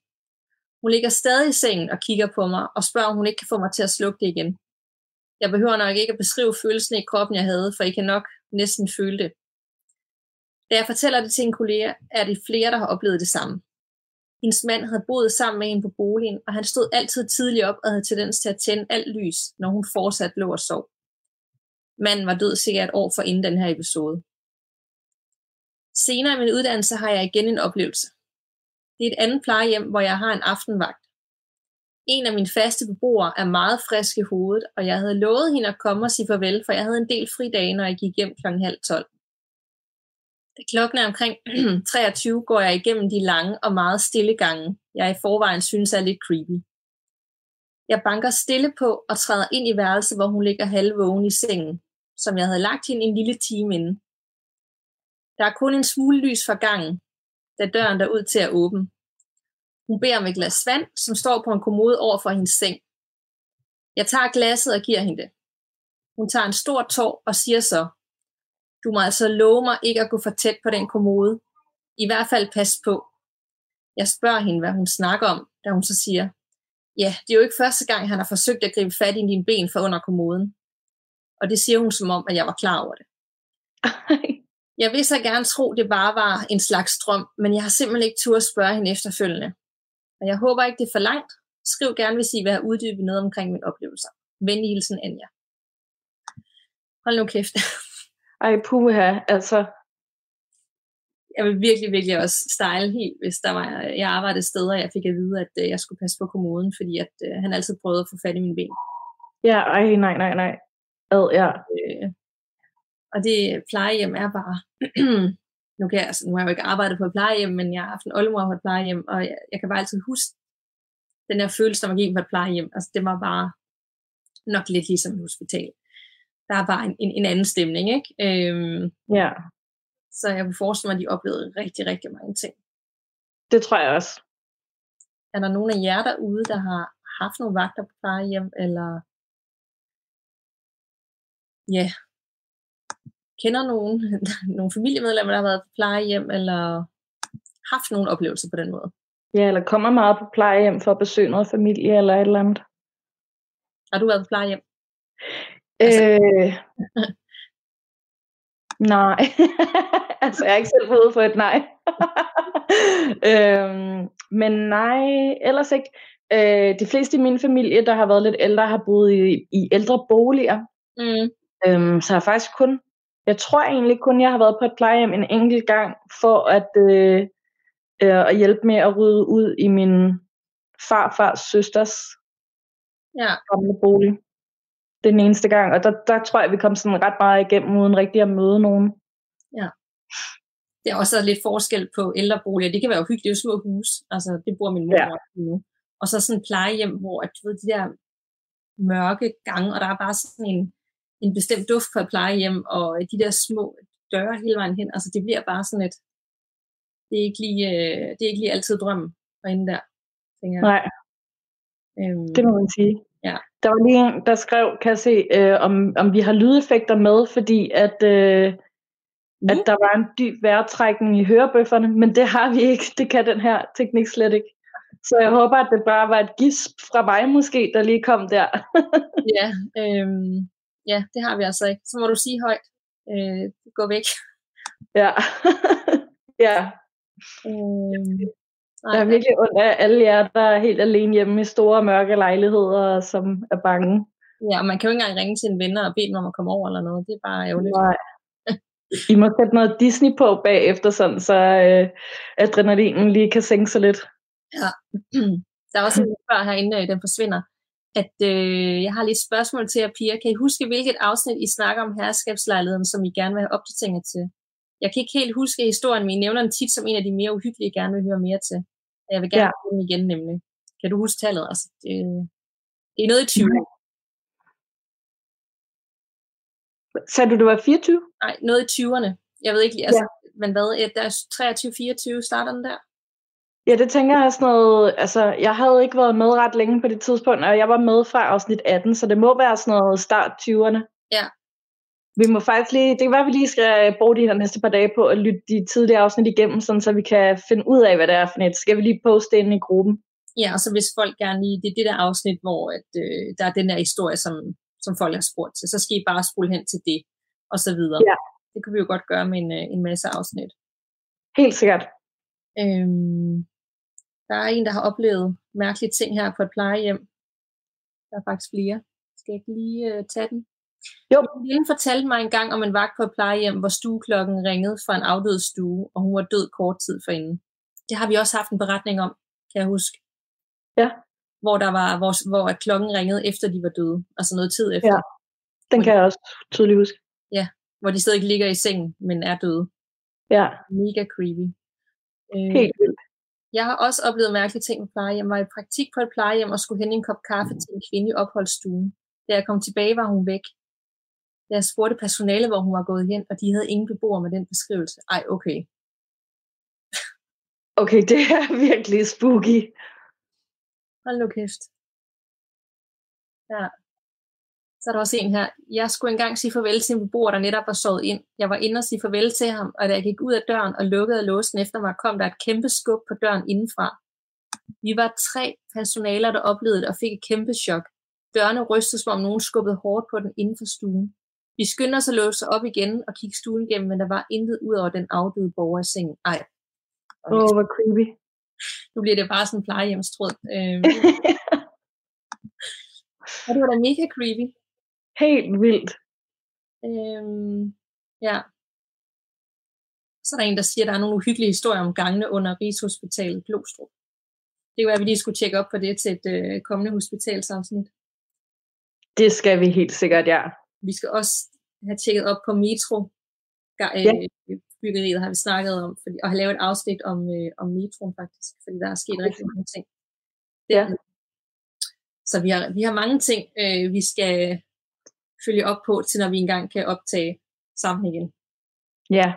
Hun ligger stadig i sengen og kigger på mig og spørger, om hun ikke kan få mig til at slukke det igen. Jeg behøver nok ikke at beskrive følelsen i kroppen, jeg havde, for I kan nok næsten føle det. Da jeg fortæller det til en kollega, er det flere, der har oplevet det samme. Hendes mand havde boet sammen med hende på boligen, og han stod altid tidligt op og havde tendens til at tænde alt lys, når hun fortsat lå og sov. Manden var død sikkert et år for inden den her episode. Senere i min uddannelse har jeg igen en oplevelse. Det er et andet plejehjem, hvor jeg har en aftenvagt. En af mine faste beboere er meget frisk i hovedet, og jeg havde lovet hende at komme og sige farvel, for jeg havde en del fridage, når jeg gik hjem kl. halv 12. Da klokken er omkring [clears throat] 23, går jeg igennem de lange og meget stille gange, jeg i forvejen synes er lidt creepy. Jeg banker stille på og træder ind i værelset, hvor hun ligger halvvågen i sengen, som jeg havde lagt hende en lille time inden. Der er kun en smule lys fra gangen, da døren der ud til at åbne. Hun beder om et glas vand, som står på en kommode over for hendes seng. Jeg tager glasset og giver hende det. Hun tager en stor tår og siger så, du må altså love mig ikke at gå for tæt på den kommode. I hvert fald pas på. Jeg spørger hende, hvad hun snakker om, da hun så siger, ja, det er jo ikke første gang, han har forsøgt at gribe fat i dine ben for under kommoden. Og det siger hun som om, at jeg var klar over det. [laughs] Jeg vil så gerne tro, det bare var en slags drøm, men jeg har simpelthen ikke tur at spørge hende efterfølgende. Og jeg håber ikke, det er for langt. Skriv gerne, hvis I vil have uddybet noget omkring mine oplevelser. Venlig hilsen, Anja. Hold nu kæft. [laughs] Ej, puha, altså. Jeg vil virkelig, virkelig også style helt, hvis der var, jeg arbejdede steder, og jeg fik at vide, at øh, jeg skulle passe på kommoden, fordi at, øh, han altid prøvede at få fat i mine ben. Ja, ej, nej, nej, nej. Ad, ja. Øh, og det plejehjem er bare, [clears throat] nu, kan jeg, altså, nu har jeg jo ikke arbejdet på et plejehjem, men jeg har haft en oldemor på et plejehjem, og jeg, jeg kan bare altid huske den her følelse, når man gik på et plejehjem. Altså det var bare nok lidt ligesom et hospital. Der er bare en, en, en anden stemning, ikke? Øhm, ja. Så jeg vil forestille mig, at de oplevede rigtig, rigtig mange ting. Det tror jeg også. Er der nogen af jer derude, der har haft nogle vagter på plejehjem, eller ja, kender nogen, [laughs] nogle familiemedlemmer, der har været på plejehjem, eller haft nogle oplevelser på den måde. Ja, eller kommer meget på plejehjem for at besøge noget familie eller et eller andet. Har du været på plejehjem? Altså... Øh, nej. [laughs] altså, jeg er ikke selv fået for et nej. [laughs] øhm, men nej, ellers ikke. Øh, de fleste i min familie, der har været lidt ældre, har boet i, i ældre boliger. Mm. Øhm, så har jeg faktisk kun jeg tror egentlig kun, jeg har været på et plejehjem en enkelt gang, for at, øh, øh, at hjælpe med at rydde ud i min farfars søsters Ja. gamle bolig. Den eneste gang, og der, der tror jeg, vi kom sådan ret meget igennem, uden rigtig at møde nogen. Det er også lidt forskel på ældreboliger. Det kan være uhyggeligt, det er små hus. Altså, det bor min mor Ja. ja. nu. Og så sådan et plejehjem, hvor at, du ved, de der mørke gange, og der er bare sådan en, en bestemt duft på et plejehjem, og de der små døre hele vejen hen. Altså, det bliver bare sådan et... Det er ikke lige, øh, det er ikke lige altid drømmen derinde der, tænker jeg. Nej, Øhm, det må man sige. Der var lige en, der skrev, kan jeg se, øh, om, om vi har lydeffekter med, fordi at, øh, at Nu? der var en dyb vejrtrækning i hørebøfferne, men det har vi ikke. Det kan den her teknik slet ikke. Så jeg håber, at det bare var et gisp fra mig måske, der lige kom der. [laughs] ja, øhm, ja, det har vi altså ikke. Så må du sige højt. Øh, gå væk. ja. [laughs] ja. Øhm, Jeg er virkelig ondt af alle jer, der er helt alene hjemme i store mørke lejligheder, som er bange. Ja, og man kan jo ikke engang ringe til en ven og bede dem om at komme over eller noget. Det er bare ærgerligt. Nej. [laughs] I må sætte noget Disney på bagefter, sådan, så øh, adrenalinen lige kan sænke sig lidt. [clears throat] Der er også en før herinde, øh, den forsvinder, at øh, jeg har lidt spørgsmål til jer, piger. Kan I huske, hvilket afsnit I snakker om herskabslejligheden, som I gerne vil have opdateringer til? Jeg kan ikke helt huske historien, men I nævner den tit som en af de mere uhyggelige, jeg gerne vil høre mere til. Jeg vil gerne Ja. ja. den igen, nemlig. Kan du huske tallet? Altså, det, det er noget i 20. Sagde du, det var 24? Nej, noget i 20'erne. Jeg ved ikke lige, altså, men hvad, ja, der er 23-24, starter den der? Ja, det tænker jeg sådan noget, altså jeg havde ikke været med ret længe på det tidspunkt, og jeg var med fra afsnit 18, så det må være sådan noget start 20'erne. Ja. Vi må faktisk lige, det kan være, at vi lige skal bruge de her næste par dage på at lytte de tidligere afsnit igennem, sådan, så vi kan finde ud af, hvad det er for net. Skal vi lige poste ind i gruppen? Ja, og så hvis folk gerne lige, det er det der afsnit, hvor at, øh, der er den der historie, som, som folk har spurgt til, så skal I bare spole hen til det, og så videre. Ja. Det kan vi jo godt gøre med en, øh, en masse afsnit. Helt sikkert. Øhm, der er en, der har oplevet mærkelige ting her på et plejehjem. Der er faktisk flere. Skal jeg ikke lige øh, tage den? Jo. Lille fortalte mig engang om en vagt på et plejehjem, hvor stueklokken ringede fra en afdød stue, og hun var død kort tid forinden. Det har vi også haft en beretning om, kan jeg huske. Ja. Hvor, der var, hvor, hvor at klokken ringede efter de var døde. Altså noget tid efter. Ja. Den kan jeg også tydeligt huske. Hvor de stadig ligger i sengen, men er døde. Ja, Mega creepy. Øh, helt vildt. Jeg har også oplevet mærkelige ting på plejehjem. Jeg var i praktik på et plejehjem og skulle hente en kop kaffe til en kvinde i opholdsstuen. Da jeg kom tilbage, var hun væk. Jeg spurgte personale, hvor hun var gået hen, og de havde ingen beboere med den beskrivelse. Ej, okay. Okay, det er virkelig spooky. Hold nu kæft. Ja. Så er der også en her. Jeg skulle engang sige farvel til en beboer, der netop var sovet ind. Jeg var inde og sige farvel til ham, og da jeg gik ud af døren og lukkede låsen efter mig, kom der et kæmpe skub på døren indenfra. Vi var tre personaler, der oplevede det og fik et kæmpe chok. Dørene rystede, som om nogen skubbede hårdt på den inden for stuen. Vi skyndte os at låse op igen og kigge stuen igennem, men der var intet ud over den afdøde borger i sengen. Ej. Åh, oh, hvor creepy. Nu bliver det bare sådan en plejehjemstråd. Øhm, [laughs] og det var da mega creepy. helt vildt. Øhm, ja. Så er der en, der siger, at der er nogle uhyggelige historier om gangene under Rigshospitalet Glostrup. Det kan være, at vi lige skulle tjekke op på det til et øh, kommende hospitalsafsnit. Det skal vi helt sikkert, ja. Vi skal også have tjekket op på metro. Øh, Ja. Byggeriet har vi snakket om, fordi, og har lavet et afsnit om, øh, om metroen faktisk, fordi der er sket rigtig mange ting. Ja. Så vi har, vi har mange ting, øh, vi skal følge op på, til når vi engang kan optage sammen igen. Ja.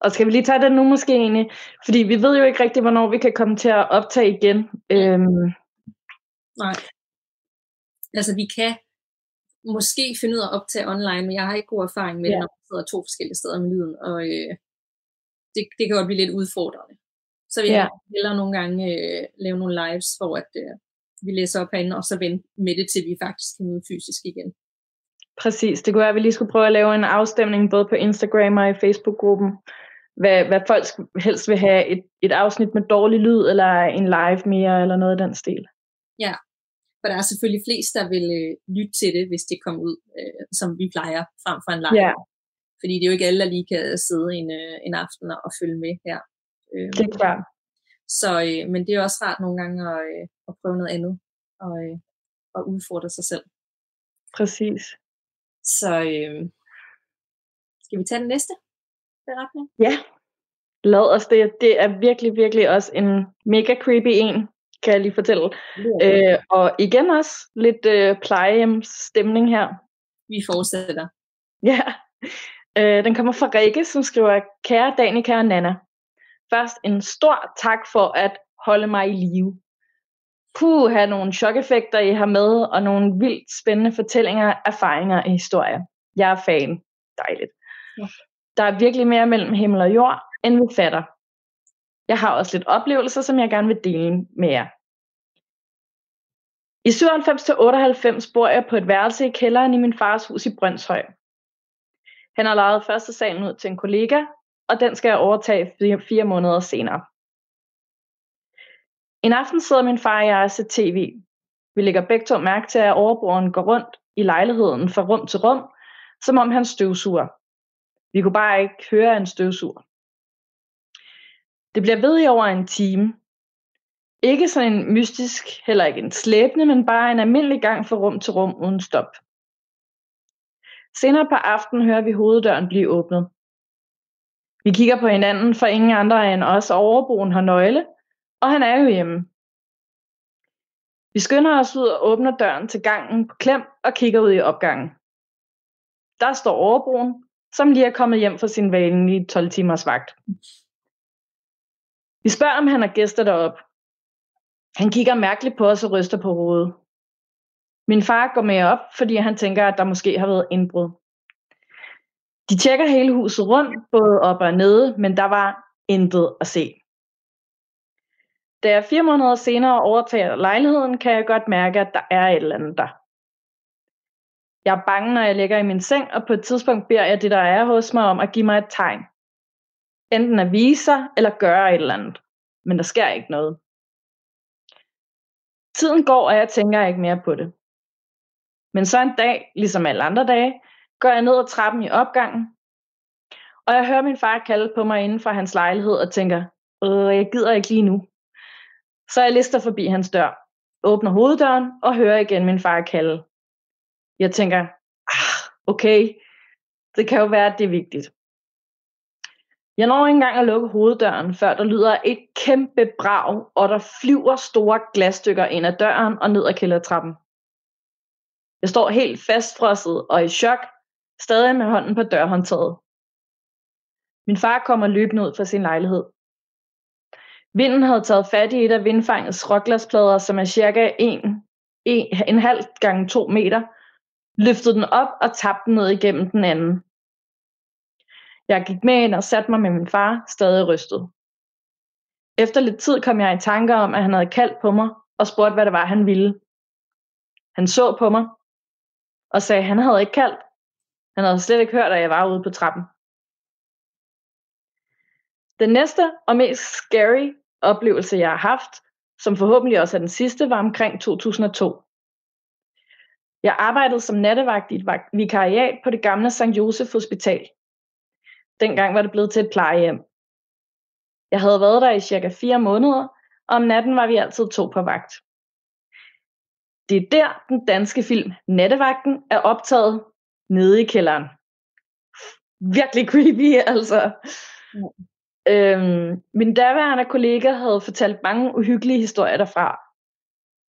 Og skal vi lige tage den nu måske egentlig? Fordi vi ved jo ikke rigtig, hvornår vi kan komme til at optage igen. Øhm, Nej. Altså, vi kan måske finde ud af at optage online, men jeg har ikke god erfaring med Ja. det, når man sidder to forskellige steder med lyden, og øh, det, det kan godt blive lidt udfordrende. Så vi Ja. ja. hellere nogle gange øh, lave nogle lives, hvor at, øh, vi læser op herinde, og så vente med det, til vi faktisk kan møde fysisk igen. præcis. Det kunne være, at vi lige skulle prøve at lave en afstemning både på Instagram og i Facebook-gruppen. Hvad, hvad folk helst vil have. Et, et afsnit med dårlig lyd, eller en live mere, eller noget af den stil. For der er selvfølgelig flest, der vil øh, lytte til det, hvis det kommer ud, øh, som vi plejer, frem for en live. Ja, Fordi det er jo ikke alle, der lige kan sidde en, øh, en aften og følge med her. Øh, det er klart. Så, øh, men det er også rart nogle gange at, øh, at prøve noget andet. Og, øh, at udfordre sig selv. Præcis. Så øh, skal vi tage den næste beretning? Ja, lad os det. Det er virkelig, virkelig også en mega creepy en, kan jeg lige fortælle. Øh, og igen også lidt øh, plejehjemsstemning her. Vi fortsætter. Ja, øh, den kommer fra Rikke, som skriver, Kære Danika og Nana, først en stor tak for at holde mig i live. Puh, have nogle chok-effekter, I har med, og nogle vildt spændende fortællinger, erfaringer og historier. Jeg er fan. Dejligt. Ja. Der er virkelig mere mellem himmel og jord, end vi fatter. Jeg har også lidt oplevelser, som jeg gerne vil dele med jer. I 97-98 bor jeg på et værelse i kælderen i min fars hus i Brøndshøj. Han har lejet første salen ud til en kollega, og den skal jeg overtage fire, fire måneder senere. En aften sidder min far og jeg og ser tv. Vi lægger begge to mærke til, at overbrugeren går rundt i lejligheden fra rum til rum, som om han støvsuger. Vi kunne bare ikke høre en støvsuger. Det bliver ved i over en time. Ikke sådan en mystisk, heller ikke en slæbende, men bare en almindelig gang fra rum til rum uden stop. Senere på aftenen hører vi hoveddøren blive åbnet. Vi kigger på hinanden, for ingen andre end os overboen har nøgle, og han er jo hjemme. Vi skynder os ud og åbner døren til gangen på klem og kigger ud i opgangen. Der står overbroen, som lige er kommet hjem fra sin vanlige 12 timers vagt. Vi spørger, om han har gæster derop. Han kigger mærkeligt på os og ryster på hovedet. Min far går med op, fordi han tænker, at der måske har været indbrud. De tjekker hele huset rundt, både op og nede, men der var intet at se. Da jeg fire måneder senere overtager lejligheden, kan jeg godt mærke, at der er et eller andet der. Jeg er bange, når jeg ligger i min seng, og på et tidspunkt beder jeg det, der er hos mig, om at give mig et tegn. Enten at vise sig, eller gøre et eller andet. Men der sker ikke noget. Tiden går, og jeg tænker ikke mere på det. Men så en dag, ligesom alle andre dage, går jeg ned ad trappen i opgangen, og jeg hører min far kalde på mig inden for hans lejlighed og tænker, øh, jeg gider ikke lige nu. Så jeg lister forbi hans dør, åbner hoveddøren og hører igen min far kalde. Jeg tænker, ah, okay, det kan jo være, at det er vigtigt. Jeg når ikke engang at lukke hoveddøren, før der lyder et kæmpe brag, og der flyver store glasstykker ind ad døren og ned ad kældertrappen. Jeg står helt fastfrosset og i chok, stadig med hånden på dørhåndtaget. Min far kommer løbende ud fra sin lejlighed. Vinden havde taget fat i et af vindfangets råglasplader, som er cirka 1, 1, en halv gange 2 meter, løftede den op og tabte den ned igennem den anden. Jeg gik med ind og satte mig med min far, stadig rystet. Efter lidt tid kom jeg i tanker om, at han havde kaldt på mig og spurgt, hvad det var, han ville. Han så på mig og sagde, at han havde ikke kaldt. Han havde slet ikke hørt, at jeg var ude på trappen. Den næste og mest scary oplevelse, jeg har haft, som forhåbentlig også er den sidste, var omkring 2002. Jeg arbejdede som nattevagt i et vikariat på det gamle St. Josef Hospital. Dengang var det blevet til et plejehjem. Jeg havde været der i cirka fire måneder, og om natten var vi altid to på vagt. Det er der, den danske film Nattevagten er optaget nede i kælderen. Virkelig creepy, altså. Øhm, min daværende kollega havde fortalt mange uhyggelige historier derfra.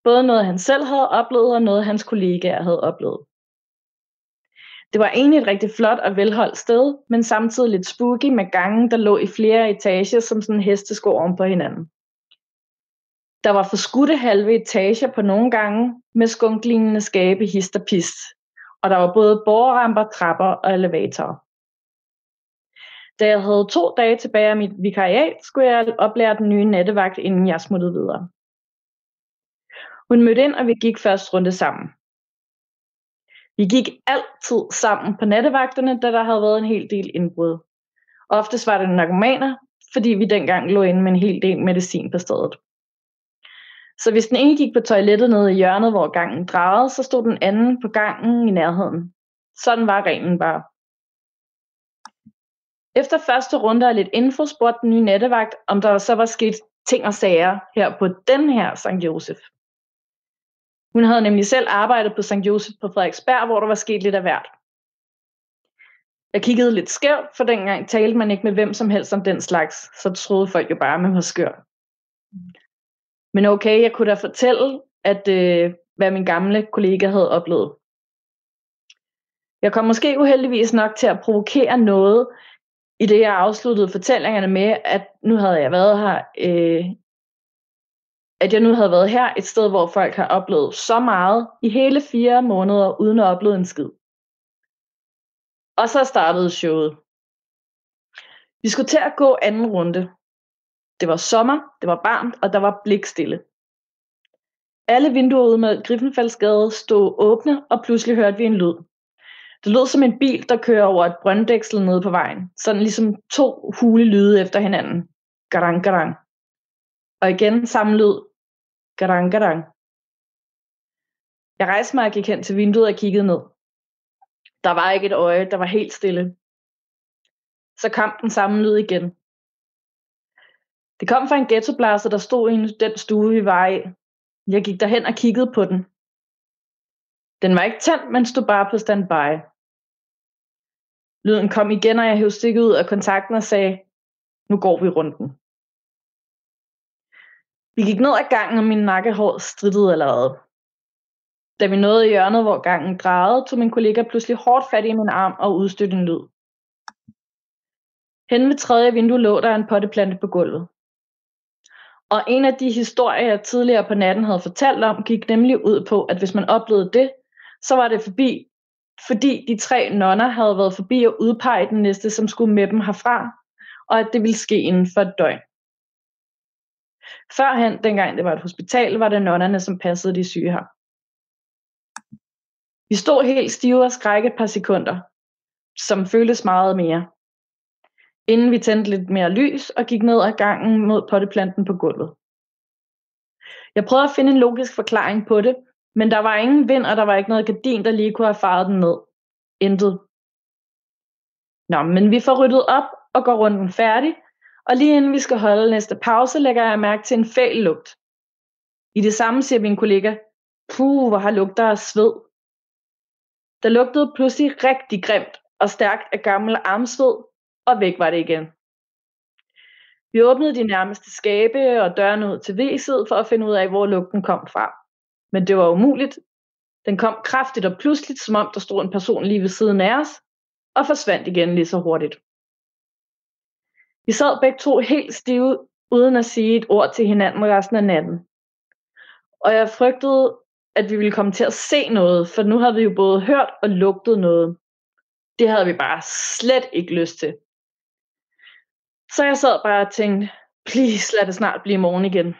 Både noget, han selv havde oplevet, og noget, hans kollegaer havde oplevet. Det var egentlig et rigtig flot og velholdt sted, men samtidig lidt spooky med gange, der lå i flere etager som sådan en hestesko oven på hinanden. Der var forskudte halve etager på nogle gange med skunklignende skabe hist og pist, og der var både borramper, trapper og elevatorer. Da jeg havde to dage tilbage af mit vikariat, skulle jeg oplære den nye nattevagt, inden jeg smuttede videre. Hun mødte ind, og vi gik først runde sammen. Vi gik altid sammen på nattevagterne, da der havde været en hel del indbrud. Oftest var det narkomaner, fordi vi dengang lå inde med en hel del medicin på stedet. Så hvis den ene gik på toilettet nede i hjørnet, hvor gangen drejede, så stod den anden på gangen i nærheden. Sådan var reglen bare. Efter første runde af lidt info spurgte den nye nattevagt, om der så var sket ting og sager her på den her St. Josef. Hun havde nemlig selv arbejdet på St. Joseph på Frederiksberg, hvor der var sket lidt af hvert. Jeg kiggede lidt skævt, for dengang talte man ikke med hvem som helst om den slags, så troede folk jo bare, at man var skør. Men okay, jeg kunne da fortælle, at øh, hvad min gamle kollega havde oplevet. Jeg kom måske uheldigvis nok til at provokere noget, i det jeg afsluttede fortællingerne med, at nu havde jeg været her, øh, at jeg nu havde været her et sted, hvor folk har oplevet så meget i hele fire måneder, uden at opleve en skid. Og så startede showet. Vi skulle til at gå anden runde. Det var sommer, det var varmt, og der var blikstille. Alle vinduer ude med Griffenfaldsgade stod åbne, og pludselig hørte vi en lyd. Det lød som en bil, der kører over et brønddæksel nede på vejen. Sådan ligesom to hule lyde efter hinanden. Garang, garang. Og igen samme lyd. Gadang, gadang. Jeg rejste mig og gik hen til vinduet og kiggede ned. Der var ikke et øje, der var helt stille. Så kom den samme lyd igen. Det kom fra en ghettoblaster, der stod i den stue, vi var i. Jeg gik derhen og kiggede på den. Den var ikke tændt, men stod bare på standby. Lyden kom igen, og jeg hævde stikket ud af kontakten og sagde, nu går vi runden. Vi gik ned ad gangen, og min nakkehår strittede allerede. Da vi nåede hjørnet, hvor gangen drejede, tog min kollega pludselig hårdt fat i min arm og udstødte en lyd. Hen ved tredje vindue lå der en potteplante på gulvet. Og en af de historier, jeg tidligere på natten havde fortalt om, gik nemlig ud på, at hvis man oplevede det, så var det forbi, fordi de tre nonner havde været forbi og udpege den næste, som skulle med dem herfra, og at det ville ske inden for et døgn. Førhen, dengang det var et hospital, var det nonnerne, som passede de syge her. Vi stod helt stive og skræk et par sekunder, som føltes meget mere. Inden vi tændte lidt mere lys og gik ned ad gangen mod potteplanten på gulvet. Jeg prøvede at finde en logisk forklaring på det, men der var ingen vind, og der var ikke noget gardin, der lige kunne have faret den ned. Intet. Nå, men vi får ryddet op og går runden færdig, og lige inden vi skal holde næste pause, lægger jeg mærke til en fæl lugt. I det samme siger min kollega, puh, hvor har lugter af sved. Der lugtede pludselig rigtig grimt og stærkt af gammel armsved, og væk var det igen. Vi åbnede de nærmeste skabe og dørene ud til væset for at finde ud af, hvor lugten kom fra. Men det var umuligt. Den kom kraftigt og pludseligt, som om der stod en person lige ved siden af os, og forsvandt igen lige så hurtigt. Vi sad begge to helt stive, uden at sige et ord til hinanden resten af natten. Og jeg frygtede, at vi ville komme til at se noget, for nu havde vi jo både hørt og lugtet noget. Det havde vi bare slet ikke lyst til. Så jeg sad bare og tænkte, please lad det snart blive morgen igen.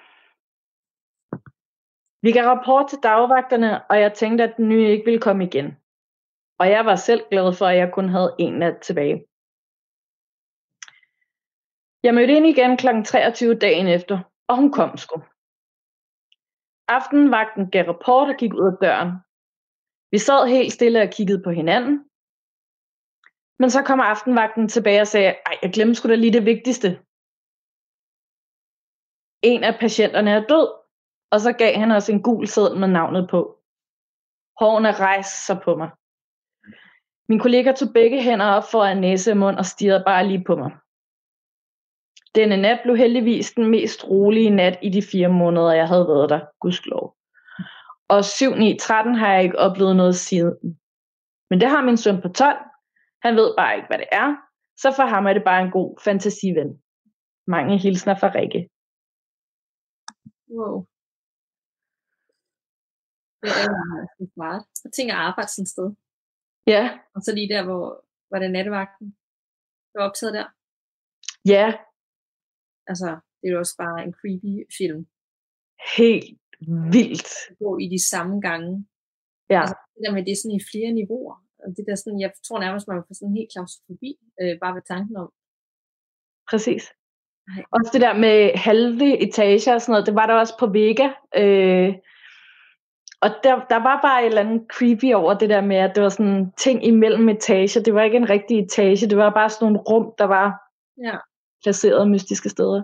Vi gav rapport til dagvagterne, og jeg tænkte, at den nye ikke ville komme igen. Og jeg var selv glad for, at jeg kun havde en nat tilbage. Jeg mødte ind igen kl. 23 dagen efter, og hun kom sgu. Aftenvagten gav rapport og gik ud af døren. Vi sad helt stille og kiggede på hinanden. Men så kom aftenvagten tilbage og sagde, ej, jeg glemte sgu da lige det vigtigste. En af patienterne er død, og så gav han os en gul seddel med navnet på. Hårene rejste sig på mig. Min kollega tog begge hænder op foran næse og mund og stirrede bare lige på mig. Denne nat blev heldigvis den mest rolige nat i de fire måneder, jeg havde været der, gudskelov. Og 7 9 13 har jeg ikke oplevet noget siden. Men det har min søn på 12. Han ved bare ikke, hvad det er. Så for ham er det bare en god fantasiven. Mange hilsner fra Rikke. Wow. Det er smart. Jeg tænker at arbejde sådan et sted. Ja. Og så lige der, hvor var det nattevagten, der var optaget der. Ja. Altså, det er jo også bare en creepy film. Helt vildt. Gå i de samme gange. Ja. Altså, det der med, det er sådan i flere niveauer. Og det der sådan, jeg tror nærmest, man får sådan helt klaustrofobi, øh, bare ved tanken om. Præcis. Nej. Også det der med halve etager og sådan noget, det var der også på Vega. Øh, og der, der var bare et eller andet creepy over det der med, at det var sådan ting imellem etager. Det var ikke en rigtig etage, det var bare sådan nogle rum, der var Ja. Placeret mystiske steder.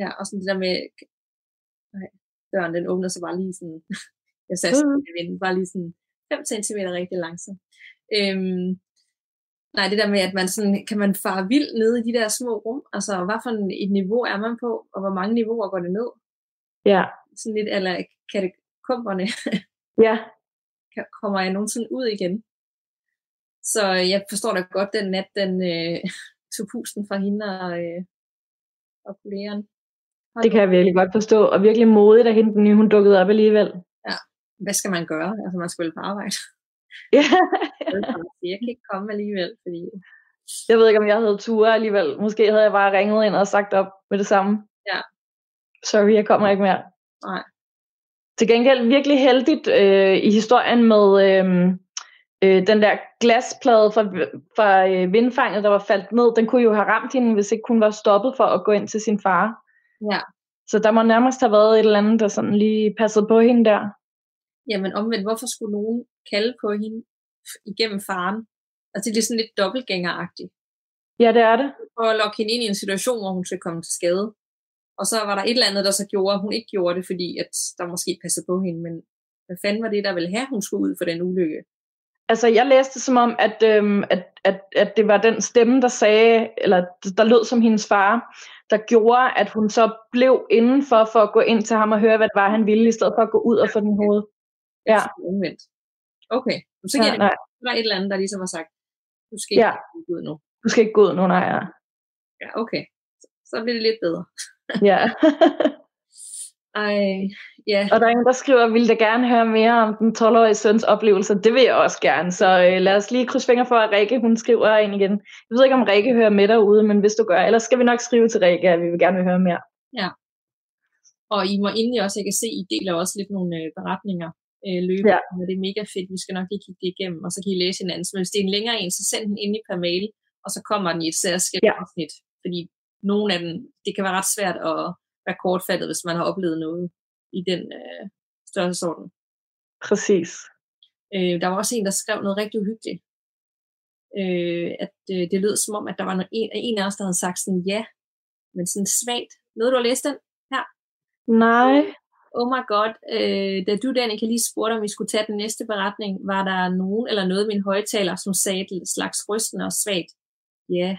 Ja, og sådan det der med, nej, døren den åbner sig bare lige sådan [laughs] Jeg sagde sådan, Mhm. jeg vinde, bare lige sådan 5 cm rigtig langsomt. Øhm, nej, det der med, at man sådan, kan man fare vild nede i de der små rum? Altså, hvad for et niveau er man på, og hvor mange niveauer går det ned? Ja, Sådan lidt, eller katakomberne, [laughs] ja, kommer jeg nogensinde ud igen? Så jeg forstår da godt, den nat, den øh, tog pusten fra hende og, øh, og kollegeren. det kan jeg virkelig godt forstå. Og virkelig modigt af hende, den nye, hun dukkede op alligevel. Hvad skal man gøre? Altså, man skal vel på arbejde. Ja. [laughs] jeg kan ikke komme alligevel, fordi Jeg ved ikke, om jeg havde ture alligevel. Måske havde jeg bare ringet ind og sagt op med det samme. Ja. Sorry, jeg kommer ikke mere. Nej. Til gengæld virkelig heldigt øh, i historien med øh, øh, den der glasplade fra, fra øh, vindfanget, der var faldt ned. Den kunne jo have ramt hende, hvis ikke hun var stoppet for at gå ind til sin far. Ja. Så der må nærmest have været et eller andet, der sådan lige passede på hende der. Jamen omvendt, hvorfor skulle nogen kalde på hende igennem faren? Altså det er sådan lidt dobbeltgængeragtigt. Ja, det er det. For at lokke hende ind i en situation, hvor hun skal komme til skade. Og så var der et eller andet, der så gjorde, at hun ikke gjorde det, fordi at der måske passede på hende. Men hvad fanden var det, der ville have, hun skulle ud for den ulykke? Altså, jeg læste det som om, at, øhm, at, at, at det var den stemme, der sagde, eller der lød som hendes far, der gjorde, at hun så blev indenfor for at gå ind til ham og høre, hvad det var, han ville, i stedet for at gå ud og få den hoved. Ja. Omvendt. Okay, så Ja, giver det nej, der er et eller andet, der ligesom har sagt, du skal ikke Ja. ud nu. du skal ikke gå ud nu, nej. Ja. Ja, okay. Så, så bliver det lidt bedre. ja. [laughs] Ej, ja. og der er en, der skriver, vil da gerne høre mere om den 12-årige søns oplevelser. Det vil jeg også gerne, så øh, lad os lige krydse fingre for, at Rikke, hun skriver ind igen. Jeg ved ikke, om Rikke hører med derude, men hvis du gør, ellers skal vi nok skrive til Rikke, at vi vil gerne vil høre mere. Og I må endelig også, jeg kan se, I deler også lidt nogle øh, beretninger øh, løbende. Ja. Ja. Det er mega fedt. Vi skal nok lige kigge det igennem, og så kan I læse hinanden. Men hvis det er en længere en, så send den endelig per mail, og så kommer den i et særskilt Ja. ja. afsnit. Fordi nogle af dem, det kan være ret svært at være kortfattet, hvis man har oplevet noget i den øh, størrelsesorden. Præcis. Øh, der var også en, der skrev noget rigtig uhyggeligt. Øh, at øh, det lød som om, at der var en, en af os, der havde sagt sådan ja, men sådan svagt. Noget, du har læst den? Nej. Oh my god, øh, da du, Danika, lige spurgte, om vi skulle tage den næste beretning, var der nogen eller noget i min højtaler, som sagde et slags rystende og svagt ja,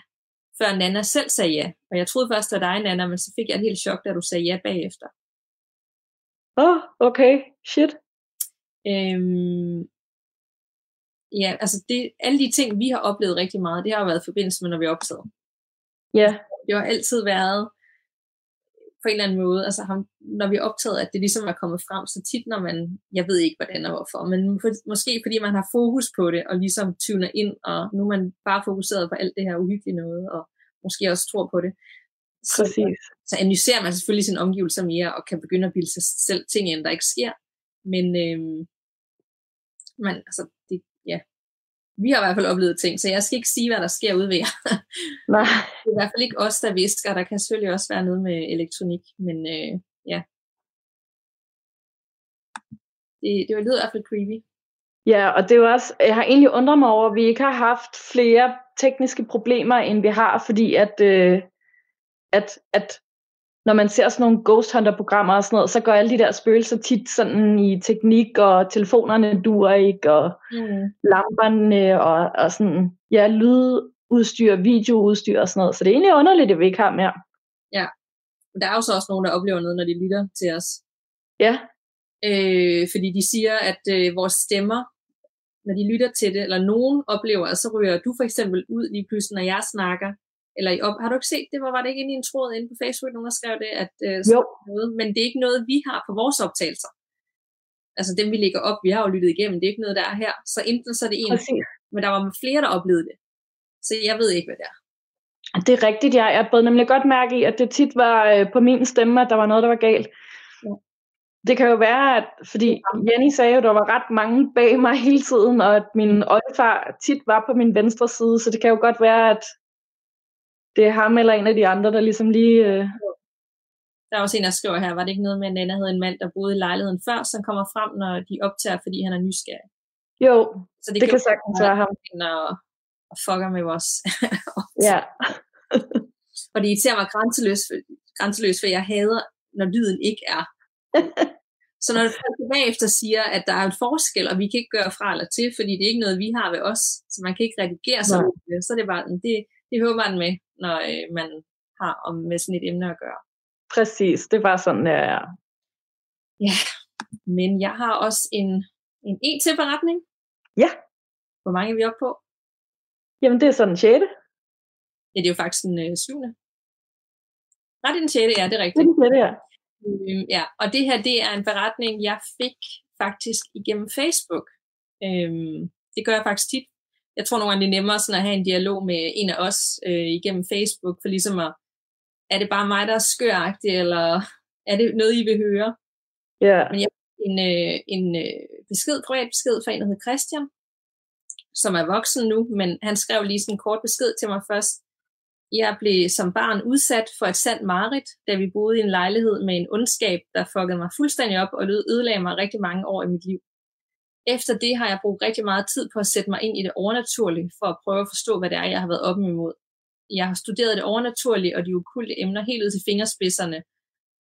før Nana selv sagde ja. Og jeg troede først, var dig, Nana, men så fik jeg et helt chok, da du sagde ja bagefter. Åh, oh, okay. Shit. Øhm, ja, altså det, alle de ting, vi har oplevet rigtig meget, det har jo været i forbindelse med, når vi optager. Ja. Det har altid været på en eller anden måde, altså ham, når vi optaget, at det ligesom er kommet frem så tit, når man, jeg ved ikke hvordan og hvorfor, men for, måske fordi man har fokus på det, og ligesom tuner ind, og nu er man bare fokuseret på alt det her uhyggelige noget, og måske også tror på det. Så, Præcis. så analyserer man selvfølgelig sine omgivelser mere, og kan begynde at bilde sig selv ting ind, der ikke sker. Men, øhm, men altså, det, ja. Vi har i hvert fald oplevet ting, så jeg skal ikke sige, hvad der sker ude ved jer. [laughs] Nej. Det er i hvert fald ikke os, der visker. Der kan selvfølgelig også være noget med elektronik, men øh, ja. Det, det lyder i hvert fald creepy. Ja, og det er jo også, jeg har egentlig undret mig over, at vi ikke har haft flere tekniske problemer, end vi har, fordi at, øh, at, at når man ser sådan nogle Ghost Hunter-programmer og sådan noget, så går alle de der spøgelser tit sådan i teknik, og telefonerne duer ikke, og Mm. lamperne, og, og sådan, ja, lydudstyr, videoudstyr og sådan noget. Så det er egentlig underligt, at vi ikke har mere. Der er jo så også nogen, der oplever noget, når de lytter til os. Ja, Øh, fordi de siger, at øh, vores stemmer, når de lytter til det, eller nogen oplever, at så ryger du for eksempel ud lige pludselig, når jeg snakker. Eller i op, har du ikke set det? Var, var det ikke inde i en tråd inde på Facebook, nogen der skrev det? At, øh, jo, noget, men det er ikke noget, vi har på vores optagelser. Altså dem, vi lægger op, vi har jo lyttet igennem, det er ikke noget, der er her. Så enten så er det en, præcis. men der var flere, der oplevede det. Så jeg ved ikke, hvad det er. Det er rigtigt. Jeg bød nemlig godt mærke i, at det tit var øh, på min stemme, at der var noget, der var galt. Ja. Det kan jo være, at, fordi Jenny sagde jo, at der var ret mange bag mig hele tiden, og at min oldefar tit var på min venstre side, så det kan jo godt være, at det er ham eller en af de andre, der ligesom lige... Øh... Der er også en, der skriver her, var det ikke noget med, at Nana havde en mand, der boede i lejligheden før, som kommer frem, når de optager, fordi han er nysgerrig. Jo, Så det, det kan sagtens være ham. Og, og fucker med vores [laughs] Ja, [laughs] Og det irriterer mig grænseløst, grænseløst, for jeg hader, når lyden ikke er. [laughs] Så når folk bagefter siger, at der er en forskel, og vi kan ikke gøre fra eller til, fordi det er ikke noget, vi har ved os, så man kan ikke redigere sig ud det, så er det bare, det, det hører man med, når øh, man har om med sådan et emne at gøre. Præcis, det var sådan, jeg er. Ja, [laughs] men jeg har også en, en til beretning. Ja. Hvor mange er vi oppe på? Jamen, det er sådan en 6. Ja, det er jo faktisk den øh, syvende. Nej, det er den 6. Ja, det er rigtigt. Det er det, ja. Øhm, ja, og det her, det er en beretning, jeg fik faktisk igennem Facebook. Øhm, det gør jeg faktisk tit. Jeg tror nogle gange, det er nemmere sådan at have en dialog med en af os øh, igennem Facebook, for ligesom at, er det bare mig, der er skøragtig, eller er det noget, I vil høre? Ja. Yeah. Men jeg en, øh, en øh, besked, privat besked fra en, der hedder Christian, som er voksen nu, men han skrev lige sådan en kort besked til mig først. Jeg blev som barn udsat for et sandt marit, da vi boede i en lejlighed med en ondskab, der fuckede mig fuldstændig op og ødelagde mig rigtig mange år i mit liv. Efter det har jeg brugt rigtig meget tid på at sætte mig ind i det overnaturlige, for at prøve at forstå, hvad det er, jeg har været op imod. Jeg har studeret det overnaturlige og de okulte emner helt ud til fingerspidserne,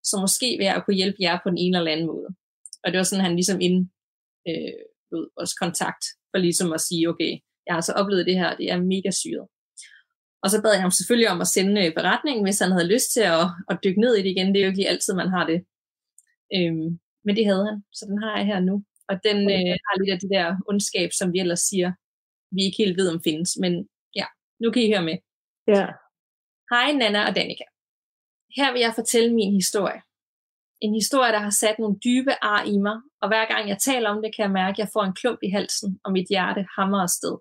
så måske vil jeg kunne hjælpe jer på den ene eller anden måde. Og det var sådan, han ligesom ind øh, vores kontakt, for ligesom at sige, okay, jeg har så oplevet det her, det er mega syret. Og så bad jeg ham selvfølgelig om at sende øh, beretningen, hvis han havde lyst til at, at dykke ned i det igen. Det er jo ikke lige altid, man har det. Øhm, men det havde han, så den har jeg her nu. Og den øh, har lidt af det der ondskab, som vi ellers siger, vi ikke helt ved, om findes. Men ja, nu kan I høre med. Ja. Hej Nana og Danika. Her vil jeg fortælle min historie. En historie, der har sat nogle dybe ar i mig, og hver gang jeg taler om det, kan jeg mærke, at jeg får en klump i halsen, og mit hjerte hammer afsted.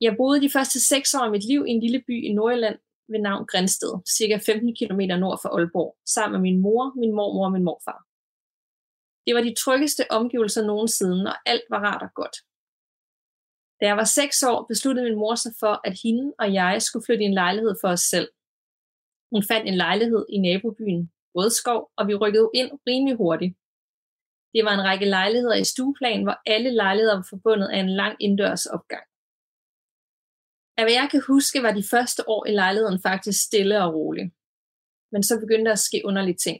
Jeg boede de første seks år af mit liv i en lille by i Nordjylland ved navn Grænsted, cirka 15 km nord for Aalborg, sammen med min mor, min mormor og min morfar. Det var de tryggeste omgivelser nogensinde, og alt var rart og godt. Da jeg var seks år, besluttede min mor sig for, at hende og jeg skulle flytte i en lejlighed for os selv. Hun fandt en lejlighed i nabobyen Rødskov, og vi rykkede ind rimelig hurtigt. Det var en række lejligheder i stueplan, hvor alle lejligheder var forbundet af en lang indendørs opgang. Af hvad jeg kan huske, var de første år i lejligheden faktisk stille og rolig. Men så begyndte der at ske underlige ting.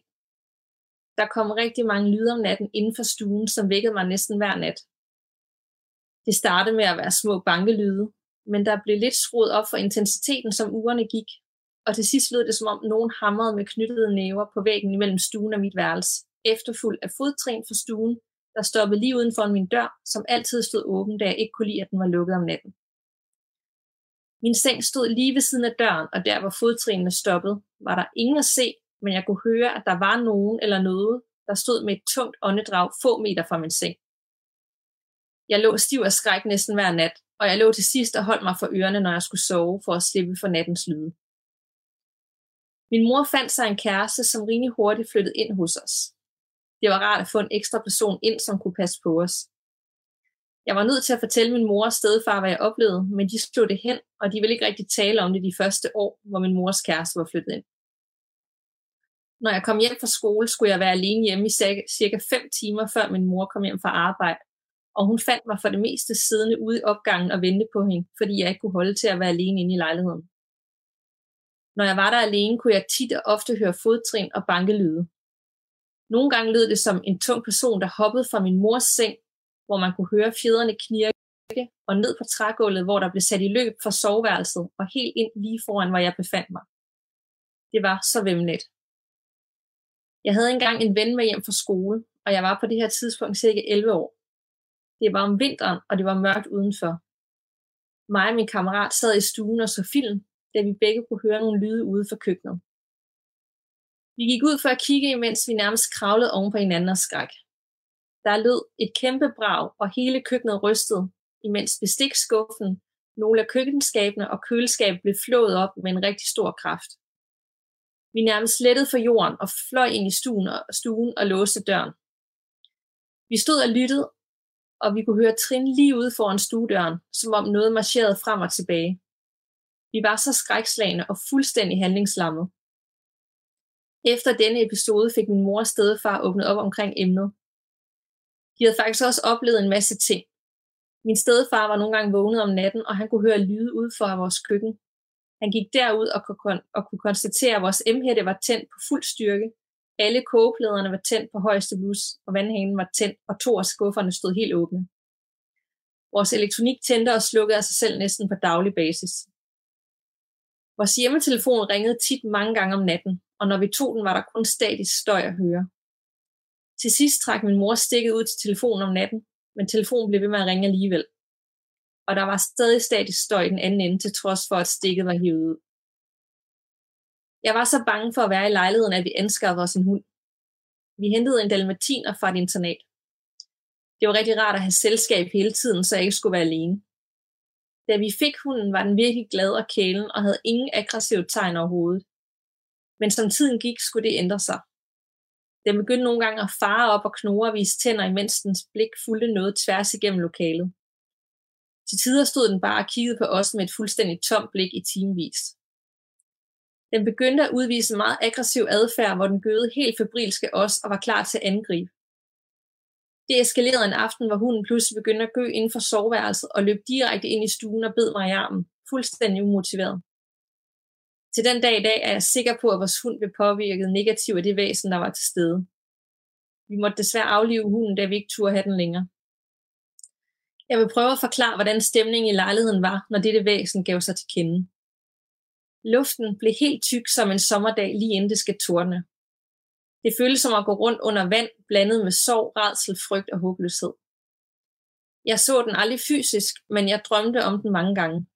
Der kom rigtig mange lyde om natten inden for stuen, som vækkede mig næsten hver nat. Det startede med at være små bankelyde, men der blev lidt skruet op for intensiteten, som ugerne gik, og til sidst lød det, som om nogen hamrede med knyttede næver på væggen imellem stuen og mit værelse, efterfulgt af fodtrin fra stuen, der stoppede lige uden for min dør, som altid stod åben, da jeg ikke kunne lide, at den var lukket om natten. Min seng stod lige ved siden af døren, og der hvor fodtrinene stoppede, var der ingen at se, men jeg kunne høre, at der var nogen eller noget, der stod med et tungt åndedrag få meter fra min seng. Jeg lå stiv af skræk næsten hver nat, og jeg lå til sidst og holdt mig for ørerne, når jeg skulle sove, for at slippe for nattens lyde. Min mor fandt sig en kæreste, som rimelig hurtigt flyttede ind hos os. Det var rart at få en ekstra person ind, som kunne passe på os. Jeg var nødt til at fortælle min mor og stedfar, hvad jeg oplevede, men de slog det hen, og de ville ikke rigtig tale om det de første år, hvor min mors kæreste var flyttet ind. Når jeg kom hjem fra skole, skulle jeg være alene hjemme i cirka 5 timer, før min mor kom hjem fra arbejde, og hun fandt mig for det meste siddende ude i opgangen og vente på hende, fordi jeg ikke kunne holde til at være alene inde i lejligheden. Når jeg var der alene, kunne jeg tit og ofte høre fodtrin og bankelyde. Nogle gange lød det som en tung person, der hoppede fra min mors seng, hvor man kunne høre fjederne knirke, og ned på trægulvet, hvor der blev sat i løb for soveværelset, og helt ind lige foran, hvor jeg befandt mig. Det var så vemmeligt. Jeg havde engang en ven med hjem fra skole, og jeg var på det her tidspunkt cirka 11 år. Det var om vinteren, og det var mørkt udenfor. Mig og min kammerat sad i stuen og så film, da vi begge kunne høre nogle lyde ude fra køkkenet. Vi gik ud for at kigge, imens vi nærmest kravlede oven på hinanden og skræk. Der lød et kæmpe brag, og hele køkkenet rystede, imens bestikskuffen, nogle af køkkenskabene og køleskabet blev flået op med en rigtig stor kraft. Vi nærmest slettede for jorden og fløj ind i stuen og, stuen og låste døren. Vi stod og lyttede, og vi kunne høre trin lige ude foran stuedøren, som om noget marcherede frem og tilbage. Vi var så skrækslagende og fuldstændig handlingslammet. Efter denne episode fik min mor og stedfar åbnet op omkring emnet. De havde faktisk også oplevet en masse ting. Min stedfar var nogle gange vågnet om natten, og han kunne høre lyde ud fra vores køkken. Han gik derud og, kunne, og kunne konstatere, at vores emhætte var tændt på fuld styrke, Alle kogepladerne var tændt på højeste blus, og vandhanen var tændt, og to af skufferne stod helt åbne. Vores elektronik tændte og slukkede af sig selv næsten på daglig basis. Vores hjemmetelefon ringede tit mange gange om natten, og når vi tog den, var der kun statisk støj at høre. Til sidst trak min mor stikket ud til telefonen om natten, men telefonen blev ved med at ringe alligevel. Og der var stadig statisk støj i den anden ende, til trods for, at stikket var hivet ud. Jeg var så bange for at være i lejligheden, at vi anskaffede os en hund. Vi hentede en dalmatiner fra et internat. Det var rigtig rart at have selskab hele tiden, så jeg ikke skulle være alene. Da vi fik hunden, var den virkelig glad og kælen og havde ingen aggressive tegn overhovedet. Men som tiden gik, skulle det ændre sig. Den begyndte nogle gange at fare op og knurre og vise tænder, imens dens blik fulgte noget tværs igennem lokalet. Til tider stod den bare og kiggede på os med et fuldstændig tomt blik i timevis. Den begyndte at udvise en meget aggressiv adfærd, hvor den gøede helt febrilsk os og var klar til at angribe. Det eskalerede en aften, hvor hunden pludselig begyndte at gø inden for soveværelset og løb direkte ind i stuen og bed mig i armen, fuldstændig umotiveret. Til den dag i dag er jeg sikker på, at vores hund blev påvirket negativt af det væsen, der var til stede. Vi måtte desværre aflive hunden, da vi ikke turde have den længere. Jeg vil prøve at forklare, hvordan stemningen i lejligheden var, når dette væsen gav sig til kende. Luften blev helt tyk som en sommerdag lige inden det skal tordne. Det føltes som at gå rundt under vand, blandet med sorg, rædsel, frygt og håbløshed. Jeg så den aldrig fysisk, men jeg drømte om den mange gange.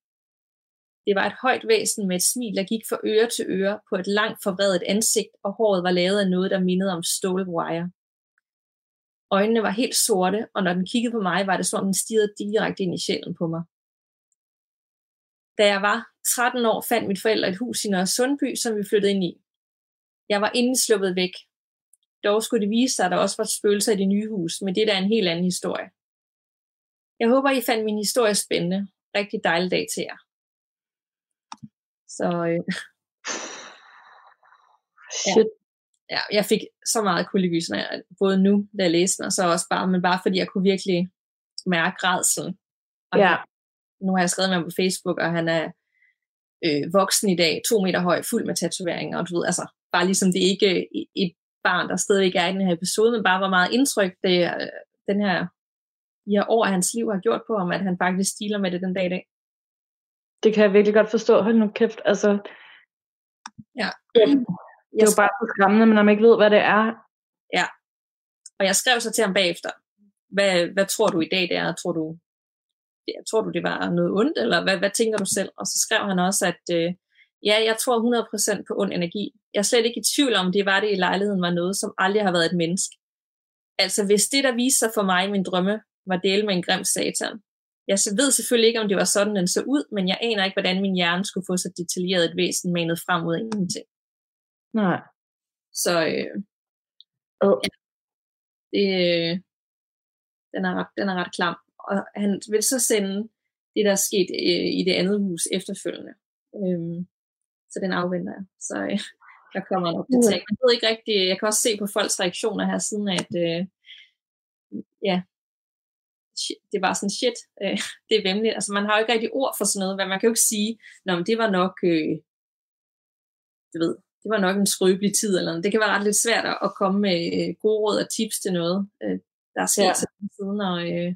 Det var et højt væsen med et smil, der gik fra øre til øre på et langt forvredet ansigt, og håret var lavet af noget, der mindede om stålwire. Øjnene var helt sorte, og når den kiggede på mig, var det som om den stirrede direkte ind i sjælen på mig. Da jeg var 13 år, fandt mit forældre et hus i Nørre Sundby, som vi flyttede ind i. Jeg var inden sluppet væk. Dog skulle det vise sig, at der også var spøgelser i det nye hus, men det er en helt anden historie. Jeg håber, I fandt min historie spændende. Rigtig dejlig dag til jer. Så øh, Shit ja, jeg fik så meget kuldegysninger, både nu, da jeg læste den, og så også bare, men bare fordi jeg kunne virkelig mærke rædselen. Og Ja. nu har jeg skrevet med ham på Facebook, og han er øh, voksen i dag, to meter høj, fuld med tatoveringer, og du ved, altså, bare ligesom det ikke et barn, der stadigvæk er i den her episode, men bare hvor meget indtryk det, øh, den her, her år af hans liv har gjort på ham, at han faktisk stiler med det den dag i dag. Det kan jeg virkelig godt forstå. Hold nu kæft. Altså, Ja. Det er jo bare så skræmmende, men når man ikke ved, hvad det er. Og jeg skrev så til ham bagefter, hvad, hvad tror du i dag det er? Tror du, det, tror du, det var noget ondt, eller hvad, hvad tænker du selv? Og så skrev han også, at øh, ja, jeg tror 100% på ond energi. Jeg er slet ikke i tvivl om, det var det i lejligheden var noget, som aldrig har været et menneske. Altså hvis det, der viste sig for mig i min drømme, var dele med en grim satan. Jeg ved selvfølgelig ikke, om det var sådan, den så ud, men jeg aner ikke, hvordan min hjerne skulle få så detaljeret et væsen manet frem ud af ingenting. Nej. Så øh, Øh. det, øh, den, er ret, den er ret klam. Og han vil så sende det, der er sket øh, i det andet hus efterfølgende. Øhm, så den afventer jeg. Så øh, der kommer en opdatering. Jeg ved ikke rigtig, jeg kan også se på folks reaktioner her siden, at øh, ja, shit, det var sådan shit, øh, det er vemmeligt. Altså man har jo ikke rigtig ord for sådan noget, hvad man kan jo ikke sige, Nå, men det var nok, øh, du ved, det var nok en skrøbelig tid, eller noget. det kan være ret lidt svært at, komme med øh, gode råd og tips til noget, øh, der er sket Ja. til den siden, og øh,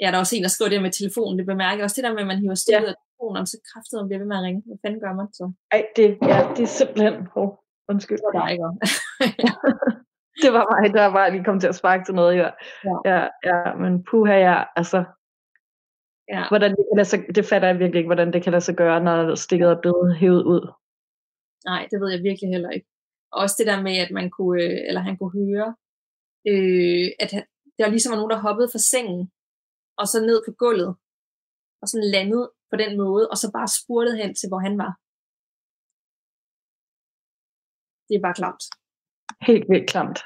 ja, der er også en, der skriver det med telefonen, det bemærker jeg også det der med, at man hiver stikket ja. af telefonen, så kræfter man bliver ved med at ringe. Hvad fanden gør man så? Ej, det, ja, det er simpelthen... Oh, undskyld. Det var dig, ikke? [laughs] Det var mig, der bare lige kom til at sparke til noget. Ja, Ja. ja, ja men puha, ja, altså, ja. hvordan det, kan lade sig, det fatter jeg virkelig ikke, hvordan det kan lade sig gøre, når stikket er blevet hævet ud. Nej, det ved jeg virkelig heller ikke. Og også det der med, at man kunne, øh, eller han kunne høre, øh, at han, der ligesom var nogen, der hoppede fra sengen, og så ned på gulvet, og sådan landede på den måde, og så bare spurtede hen til, hvor han var. Det er bare klamt. Helt vildt klamt.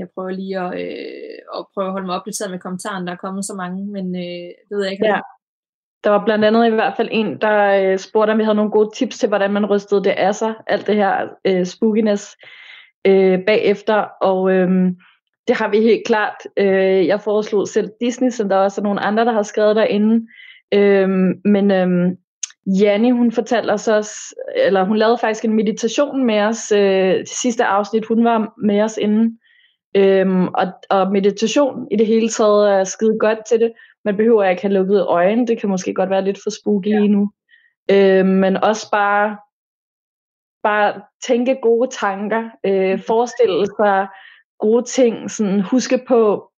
Jeg prøver lige at, øh, at prøve at holde mig opdateret med kommentaren. Der er kommet så mange, men øh, det ved jeg ikke. Ja. Der var blandt andet i hvert fald en, der øh, spurgte, om vi havde nogle gode tips til, hvordan man rystede det af sig, alt det her øh, spookiness øh, bagefter, og øh, det har vi helt klart. Øh, jeg foreslog selv Disney, som der også er nogle andre, der har skrevet derinde, øh, men øh, Janni, hun fortalte os også, eller hun lavede faktisk en meditation med os, øh, det sidste afsnit, hun var med os inden. Øhm, og, og meditation i det hele taget er skide godt til det. Man behøver ikke have lukket øjne, det kan måske godt være lidt for spooky ja. lige nu. Øhm, men også bare, bare tænke gode tanker, øh, mm. forestille sig gode ting, sådan huske på,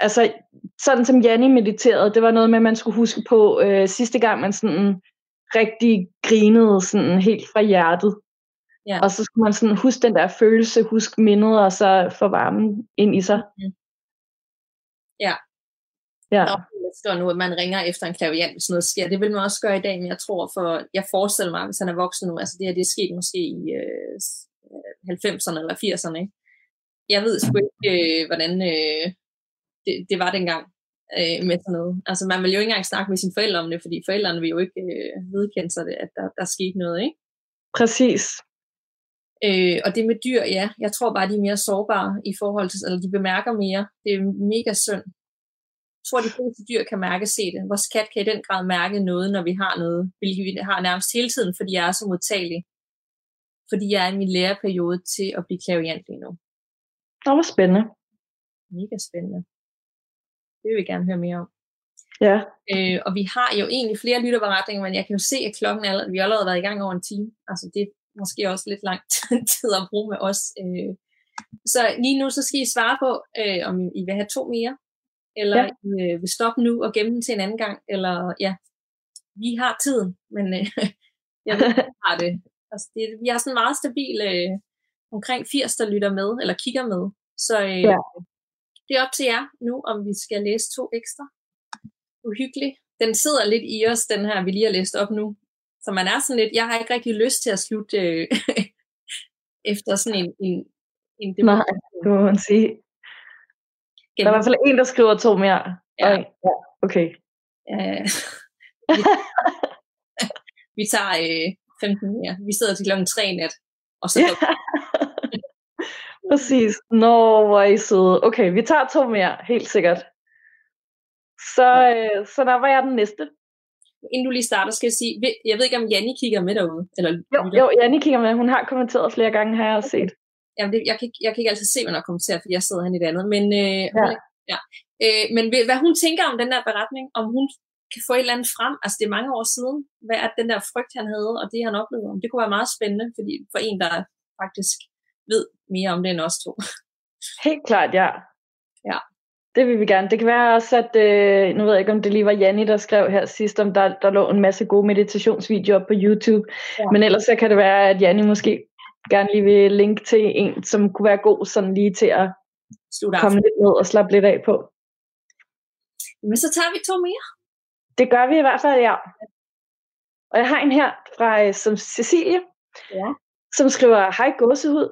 altså sådan som Janni mediterede, det var noget med, at man skulle huske på øh, sidste gang, man sådan rigtig grinede sådan helt fra hjertet. Ja. Og så skulle man sådan huske den der følelse, huske mindet, og så få varmen ind i sig. Mm. Ja. Ja. Nå, det står nu, at man ringer efter en klaviant, hvis noget sker. Det vil man også gøre i dag, men jeg tror, for jeg forestiller mig, hvis han er voksen nu, altså det her, det er sket måske i øh, 90'erne eller 80'erne, ikke? Jeg ved sgu ikke, øh, hvordan øh, det, det var dengang øh, med sådan noget. Altså man vil jo ikke engang snakke med sine forældre om det, fordi forældrene vil jo ikke øh, vedkende sig det, at der, der skete noget, ikke? Præcis. Øh, og det med dyr, ja, jeg tror bare, de er mere sårbare i forhold til, eller de bemærker mere. Det er mega synd. Jeg tror, de fleste dyr kan mærke se det. Vores kat kan i den grad mærke noget, når vi har noget, hvilket vi har nærmest hele tiden, fordi jeg er så modtagelig. Fordi jeg er i min læreperiode til at blive klaviant lige nu. Det var spændende. Mega spændende. Det vil vi gerne høre mere om. Ja. Øh, og vi har jo egentlig flere lytterberetninger, men jeg kan jo se, at klokken er, vi har allerede været i gang over en time. Altså det måske også lidt lang [laughs] tid at bruge med os. Øh. Så lige nu, så skal I svare på, øh, om I vil have to mere, eller ja. Øh, vil stoppe nu og gemme den til en anden gang, eller ja, vi har tiden, men øh, [laughs] jeg ved, har det. Altså, det. Vi har sådan meget stabil, øh, omkring 80, der lytter med, eller kigger med. Så øh, ja. det er op til jer nu, om vi skal læse to ekstra. Uhyggeligt. Den sidder lidt i os, den her, vi lige har læst op nu. Så man er sådan lidt, jeg har ikke rigtig lyst til at slutte øh, [laughs] efter sådan en, en, en debat. Nej, det må man sige. Der er i hvert fald en, der skriver to mere. Ja. ja okay. Øh, vi, [laughs] vi tager øh, 15 mere. Vi sidder til klokken 3 nat. Og så ja. [laughs] Præcis. Nå, hvor er I søde. Okay, vi tager to mere, helt sikkert. Så, øh, så der var jeg den næste inden du lige starter, skal jeg sige, jeg ved ikke, om Janni kigger med derude? Eller, jo, jo, Janni kigger med. Hun har kommenteret flere gange, har jeg set. Jamen, det, jeg, kan, jeg kan ikke altid se, hvad hun har kommenteret, fordi jeg sidder hen i det andet. Men, øh, ja. Hun, ja. Øh, men hvad hun tænker om den der beretning, om hun kan få et eller andet frem, altså det er mange år siden, hvad er den der frygt, han havde, og det han oplevede, om det kunne være meget spændende, fordi for en, der faktisk ved mere om det end os to. Helt klart, ja. Ja. Det vil vi gerne. Det kan være også, at, øh, nu ved jeg ikke, om det lige var Janni, der skrev her sidst, om der, der lå en masse gode meditationsvideoer på YouTube. Ja. Men ellers så kan det være, at Janni måske gerne lige vil linke til en, som kunne være god sådan lige til at Slutter komme lidt ned og slappe lidt af på. Men så tager vi to mere. Det gør vi i hvert fald, ja. Og jeg har en her fra øh, som Cecilie, ja. som skriver, hej gåsehud,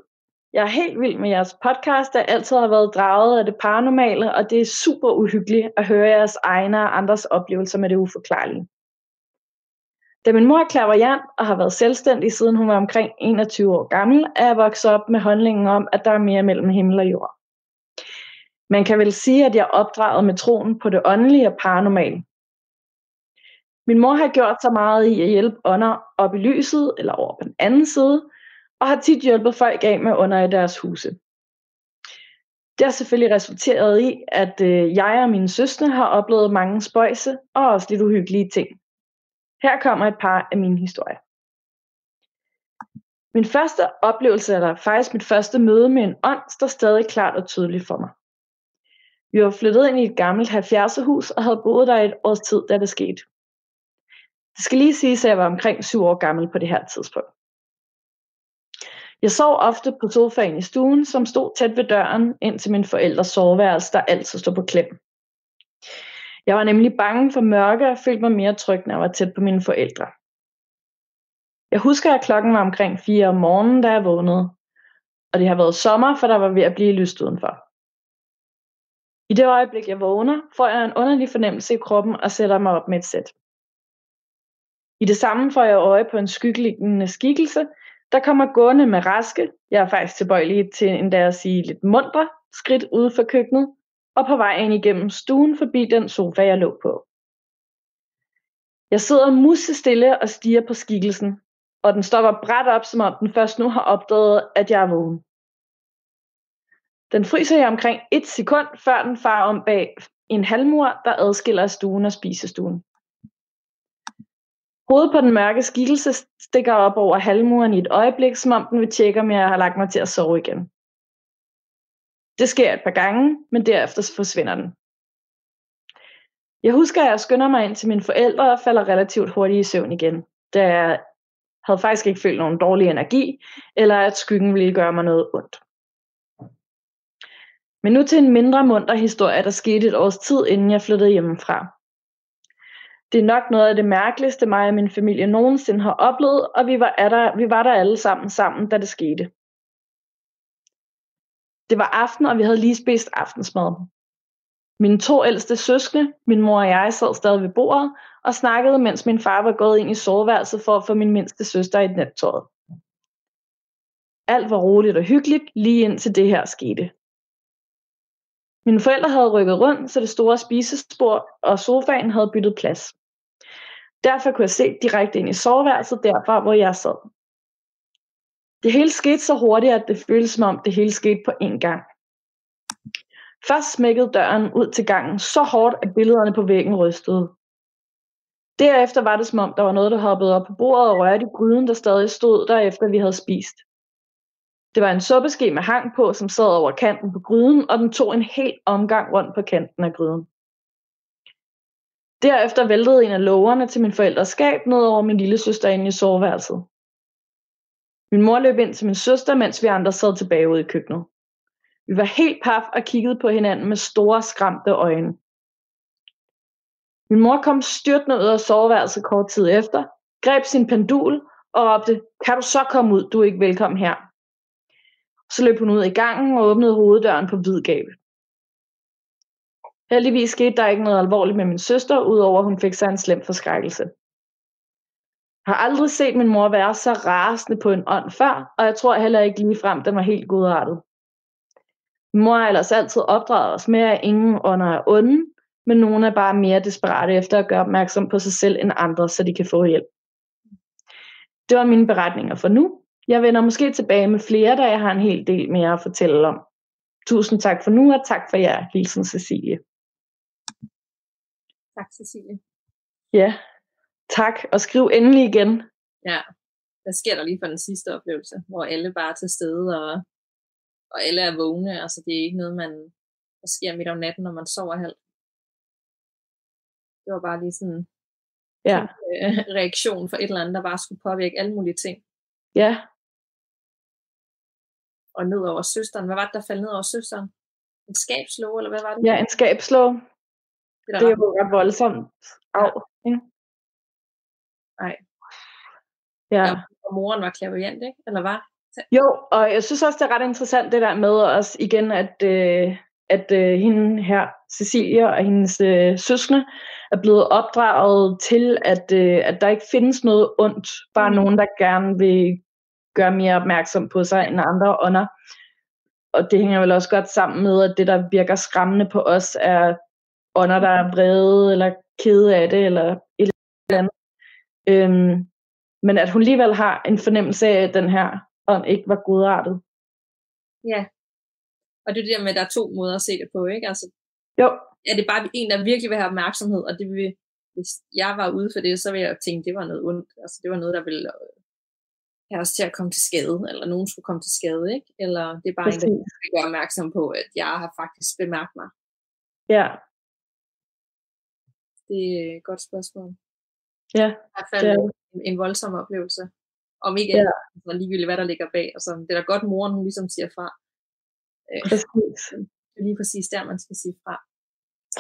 jeg er helt vild med jeres podcast, der altid har været draget af det paranormale, og det er super uhyggeligt at høre jeres egne og andres oplevelser med det uforklarlige. Da min mor er klaverjant og har været selvstændig siden hun var omkring 21 år gammel, er jeg vokset op med holdningen om, at der er mere mellem himmel og jord. Man kan vel sige, at jeg er opdraget med troen på det åndelige og paranormale. Min mor har gjort så meget i at hjælpe ånder op i lyset eller over på den anden side, og har tit hjulpet folk af med under i deres huse. Det har selvfølgelig resulteret i, at øh, jeg og mine søstre har oplevet mange spøjse og også lidt uhyggelige ting. Her kommer et par af mine historier. Min første oplevelse, eller faktisk mit første møde med en ånd, står stadig klart og tydeligt for mig. Vi var flyttet ind i et gammelt 70'er hus og havde boet der et års tid, da det skete. Det skal lige sige, at jeg var omkring syv år gammel på det her tidspunkt. Jeg sov ofte på sofaen i stuen, som stod tæt ved døren ind til min forældres soveværelse, der altid stod på klem. Jeg var nemlig bange for mørke og følte mig mere tryg, når jeg var tæt på mine forældre. Jeg husker, at klokken var omkring 4 om morgenen, da jeg vågnede. Og det har været sommer, for der var ved at blive lyst udenfor. I det øjeblik, jeg vågner, får jeg en underlig fornemmelse i kroppen og sætter mig op med et sæt. I det samme får jeg øje på en skyggeliggende skikkelse, der kommer gående med raske, jeg er faktisk tilbøjelig til endda at sige lidt mundre, skridt ude for køkkenet, og på vej ind igennem stuen forbi den sofa, jeg lå på. Jeg sidder musestille og stiger på skikkelsen, og den stopper bræt op, som om den først nu har opdaget, at jeg er vågen. Den fryser jeg omkring et sekund, før den farer om bag en halvmur, der adskiller stuen og spisestuen. Hovedet på den mørke skikkelse stikker op over halvmuren i et øjeblik, som om den vil tjekke, om jeg har lagt mig til at sove igen. Det sker et par gange, men derefter forsvinder den. Jeg husker, at jeg skynder mig ind til mine forældre og falder relativt hurtigt i søvn igen, da jeg havde faktisk ikke følt nogen dårlig energi, eller at skyggen ville gøre mig noget ondt. Men nu til en mindre munter historie, der skete et års tid, inden jeg flyttede hjemmefra. Det er nok noget af det mærkeligste, mig og min familie nogensinde har oplevet, og vi var, der, vi var der alle sammen sammen, da det skete. Det var aften, og vi havde lige spist aftensmad. Mine to ældste søskende, min mor og jeg, sad stadig ved bordet og snakkede, mens min far var gået ind i soveværelset for at få min mindste søster i nattøjet. Alt var roligt og hyggeligt, lige indtil det her skete. Mine forældre havde rykket rundt, så det store spisespor og sofaen havde byttet plads. Derfor kunne jeg se direkte ind i soveværelset derfra, hvor jeg sad. Det hele skete så hurtigt, at det føltes som om det hele skete på én gang. Først smækkede døren ud til gangen så hårdt, at billederne på væggen rystede. Derefter var det som om, der var noget, der hoppede op på bordet og rørte i gryden, der stadig stod der, efter vi havde spist. Det var en suppeske med hang på, som sad over kanten på gryden, og den tog en hel omgang rundt på kanten af gryden. Derefter væltede en af lågerne til min forældres skab ned over min lille søster inde i soveværelset. Min mor løb ind til min søster, mens vi andre sad tilbage ude i køkkenet. Vi var helt paf og kiggede på hinanden med store skræmte øjne. Min mor kom styrtende ud af soveværelset kort tid efter, greb sin pendul og råbte, kan du så komme ud, du er ikke velkommen her. Så løb hun ud i gangen og åbnede hoveddøren på vid gab. Heldigvis skete der ikke noget alvorligt med min søster, udover at hun fik sig en slem forskrækkelse. Har aldrig set min mor være så rasende på en ånd før, og jeg tror heller ikke lige frem, den var helt godartet. Min mor har ellers altid opdraget os med, at ingen ånder er onde, men nogle er bare mere desperate efter at gøre opmærksom på sig selv end andre, så de kan få hjælp. Det var mine beretninger for nu. Jeg vender måske tilbage med flere, da jeg har en hel del mere at fortælle om. Tusind tak for nu, og tak for jer. Hilsen Cecilie. Tak, Cecilie. Ja, tak. Og skriv endelig igen. Ja, hvad sker der lige for den sidste oplevelse, hvor alle bare er til stede, og, og alle er vågne. Altså, det er ikke noget, man, der sker midt om natten, når man sover halvt. Det var bare lige sådan Ja, øh, reaktion for et eller andet, der bare skulle påvirke alle mulige ting. ja. Og ned over søsteren. Hvad var det, der faldt ned over søsteren? En skabslåge, eller hvad var det? Ja, en skabslå. det, der Det er var. jo ret voldsomt. Au. ikke? Nej. Ja. Ja. Og moren var klaverjant, ikke? Eller var? Jo, og jeg synes også, det er ret interessant det der med også igen, at, øh, at øh, hende her, Cecilia og hendes øh, søskende, er blevet opdraget til, at, øh, at der ikke findes noget ondt. Bare Mm. nogen, der gerne vil gøre mere opmærksom på sig end andre ånder. Og det hænger vel også godt sammen med, at det, der virker skræmmende på os, er ånder, der er vrede eller kede af det, eller et eller andet. Øhm, men at hun alligevel har en fornemmelse af, at den her ånd ikke var godartet. Ja. Og det er det der med, at der er to måder at se det på, ikke? Altså, Jo, er det bare en, der virkelig vil have opmærksomhed, og det vil, hvis jeg var ude for det, så ville jeg tænke, det var noget ondt. Altså, det var noget, der ville øh, have os til at komme til skade, eller nogen skulle komme til skade, ikke? Eller det er bare en, der præcis. vil gøre opmærksom på, at jeg har faktisk bemærket mig. Ja, Det er et godt spørgsmål. Ja, I hvert fald er en, en voldsom oplevelse. Om ikke Ja. andet, så ligegyldigt hvad der ligger bag. Altså, det er da godt, moren hun ligesom siger fra. Øh, præcis. det er lige præcis der, man skal sige fra.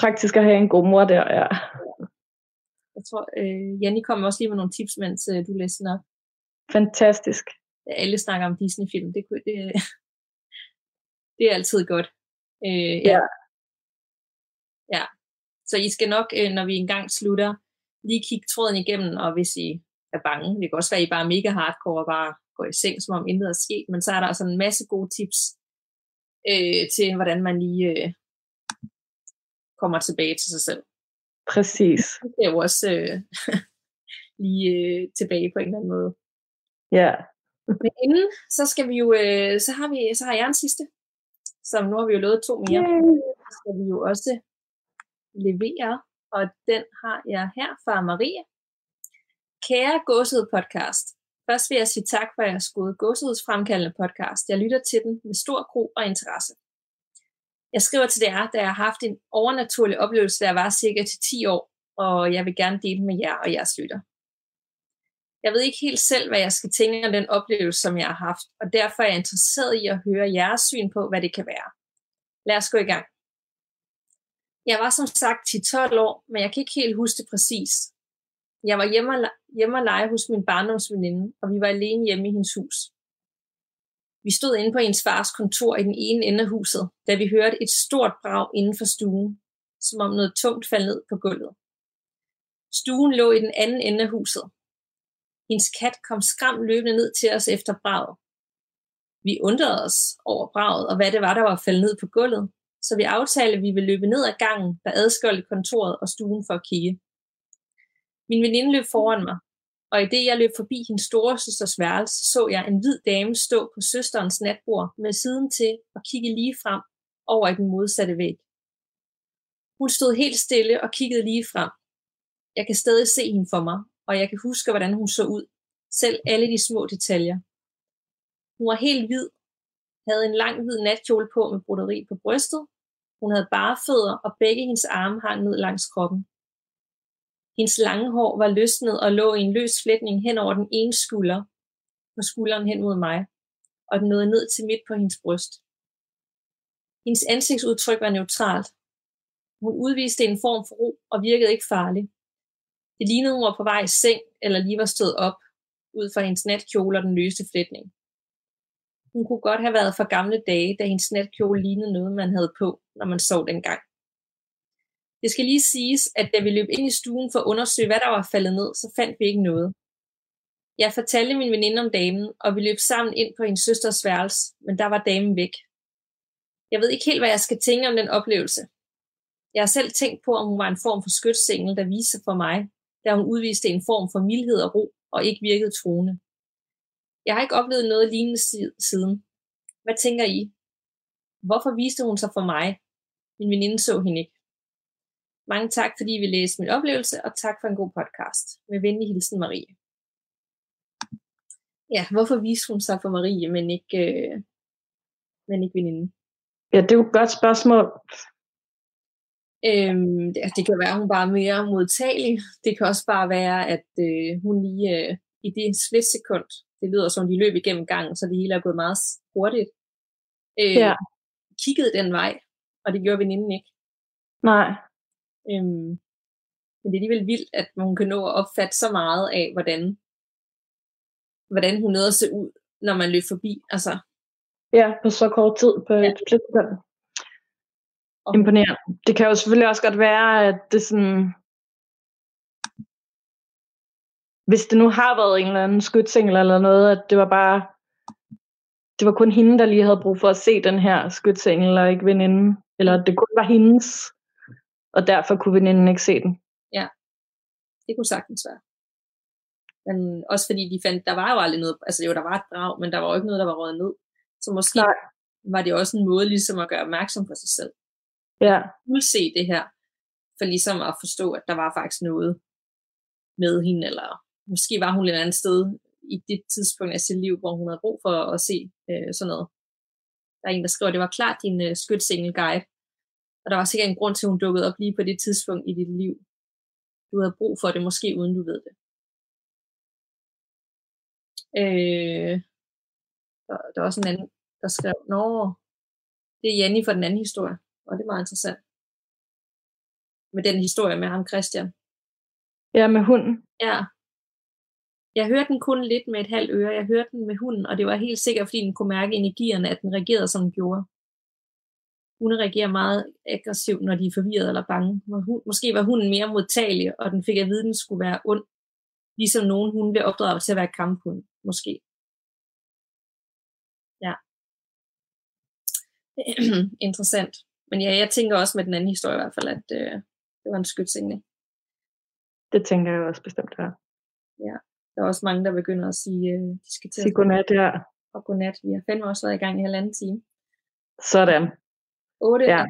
Praktisk at have en god mor der, ja. Jeg tror, øh, Janni kom også lige med nogle tips, mens øh, du læste op. Fantastisk. Alle snakker om Disney-film. Det, kunne- det, [laughs] det er altid godt. Øh, Ja. ja. Så I skal nok, øh, når vi engang slutter, lige kigge tråden igennem, og hvis I er bange, det kan også være, at I bare er mega hardcore og bare går i seng, som om intet er sket, men så er der altså en masse gode tips øh, til, hvordan man lige øh, kommer tilbage til sig selv. Præcis. Det er jo også, øh, [laughs] lige øh, tilbage på en eller anden måde. Ja. Men inden, så skal vi jo, øh, så har vi, så har jeg en sidste, som nu har vi jo lovet to mere. Så skal vi jo også levere, og den har jeg her fra Maria. Kære Gåsede podcast, først vil jeg sige tak for jeres gode gåsehudsfremkaldende podcast. Jeg lytter til den med stor gro og interesse. Jeg skriver til jer, da jeg har haft en overnaturlig oplevelse, da jeg var cirka til 10 år, og jeg vil gerne dele med jer og jeres lytter. Jeg ved ikke helt selv, hvad jeg skal tænke om den oplevelse, som jeg har haft, og derfor er jeg interesseret i at høre jeres syn på, hvad det kan være. Lad os gå i gang. Jeg var som sagt 10-12 år, men jeg kan ikke helt huske det præcis. Jeg var hjemme og, hjemme og lege hos min barndomsveninde, og vi var alene hjemme i hendes hus. Vi stod inde på hendes fars kontor i den ene ende af huset, da vi hørte et stort brag inden for stuen, som om noget tungt faldt ned på gulvet. Stuen lå i den anden ende af huset. Hendes kat kom skram løbende ned til os efter braget. Vi undrede os over braget og hvad det var, der var faldet ned på gulvet, så vi aftalte, at vi ville løbe ned ad gangen, der adskilte kontoret og stuen for at kigge. Min veninde løb foran mig, og i det jeg løb forbi hendes store søsters værelse, så jeg en hvid dame stå på søsterens natbord med siden til og kigge lige frem over i den modsatte væg. Hun stod helt stille og kiggede lige frem. Jeg kan stadig se hende for mig, og jeg kan huske, hvordan hun så ud. Selv alle de små detaljer. Hun var helt hvid, havde en lang hvid natkjole på med broderi på brystet. Hun havde bare fødder, og begge hendes arme hang ned langs kroppen. Hendes lange hår var løsnet og lå i en løs flætning hen over den ene skulder, på skulderen hen mod mig, og den nåede ned til midt på hendes bryst. Hendes ansigtsudtryk var neutralt. Hun udviste en form for ro og virkede ikke farlig. Det lignede, hun var på vej i seng, eller lige var stået op, ud fra hendes natkjole og den løse flætning. Hun kunne godt have været for gamle dage, da hendes netkjole lignede noget, man havde på, når man sov dengang. Det skal lige siges, at da vi løb ind i stuen for at undersøge, hvad der var faldet ned, så fandt vi ikke noget. Jeg fortalte min veninde om damen, og vi løb sammen ind på hendes søsters værelse, men der var damen væk. Jeg ved ikke helt, hvad jeg skal tænke om den oplevelse. Jeg har selv tænkt på, om hun var en form for skytsengel, der viste sig for mig, da hun udviste en form for mildhed og ro, og ikke virkede truende. Jeg har ikke oplevet noget lignende siden. Hvad tænker I? Hvorfor viste hun sig for mig? Min veninde så hende ikke. Mange tak, fordi vi læste min oplevelse, og tak for en god podcast. Med venlig hilsen, Marie. Ja, hvorfor viste hun sig for Marie, men ikke, øh, men ikke veninden? Ja, det er jo et godt spørgsmål. Øhm, det, det kan være, at hun bare er mere modtagelig. Det kan også bare være, at øh, hun lige øh, i det splitsekund, det lyder som, de løb igennem gangen, så det hele er gået meget hurtigt, øh, ja. kiggede den vej, og det gjorde veninden ikke. Nej. Øhm, men det er alligevel vildt, at hun kan nå at opfatte så meget af, hvordan, hvordan hun nåede at se ud, når man løb forbi. Altså, ja, på så kort tid på ja. et splitsekund. Imponerende. Det kan jo selvfølgelig også godt være, at det sådan... Hvis det nu har været en eller anden skytsengel eller noget, at det var bare... Det var kun hende, der lige havde brug for at se den her skytsengel, og ikke veninden. Eller at det kun var hendes og derfor kunne veninden ikke se den. Ja, det kunne sagtens være. Men også fordi de fandt, der var jo aldrig noget, altså jo, der var et drag, men der var jo ikke noget, der var røget ned. Så måske Nej. var det også en måde ligesom at gøre opmærksom på sig selv. Ja. se det her, for ligesom at forstå, at der var faktisk noget med hende, eller måske var hun et andet sted i det tidspunkt af sit liv, hvor hun havde brug for at se øh, sådan noget. Der er en, der skriver, at det var klart din øh, skytsengel guide, og der var sikkert en grund til, at hun dukkede op lige på det tidspunkt i dit liv. Du havde brug for det, måske uden du ved det. Øh, der, der var også en anden, der skrev, Nå, det er Janni for den anden historie. Og det er meget interessant. Med den historie med ham, Christian. Ja, med hunden. Ja. Jeg hørte den kun lidt med et halvt øre. Jeg hørte den med hunden, og det var helt sikkert, fordi den kunne mærke energierne, at den reagerede, som den gjorde hunde reagerer meget aggressivt, når de er forvirret eller bange. Måske var hunden mere modtagelig, og den fik at vide, at den skulle være ond, ligesom nogen hunde bliver opdraget til at være kamphund, måske. Ja. [clears throat] Interessant. Men ja, jeg tænker også med den anden historie i hvert fald, at øh, det var en skytsengel. Det tænker jeg også bestemt, ja. Ja, der er også mange, der begynder at sige, øh, de skal til Sig godnat, ja. og godnat. Vi har fandme også været i gang i en halvanden time. Sådan. Otte, Ja.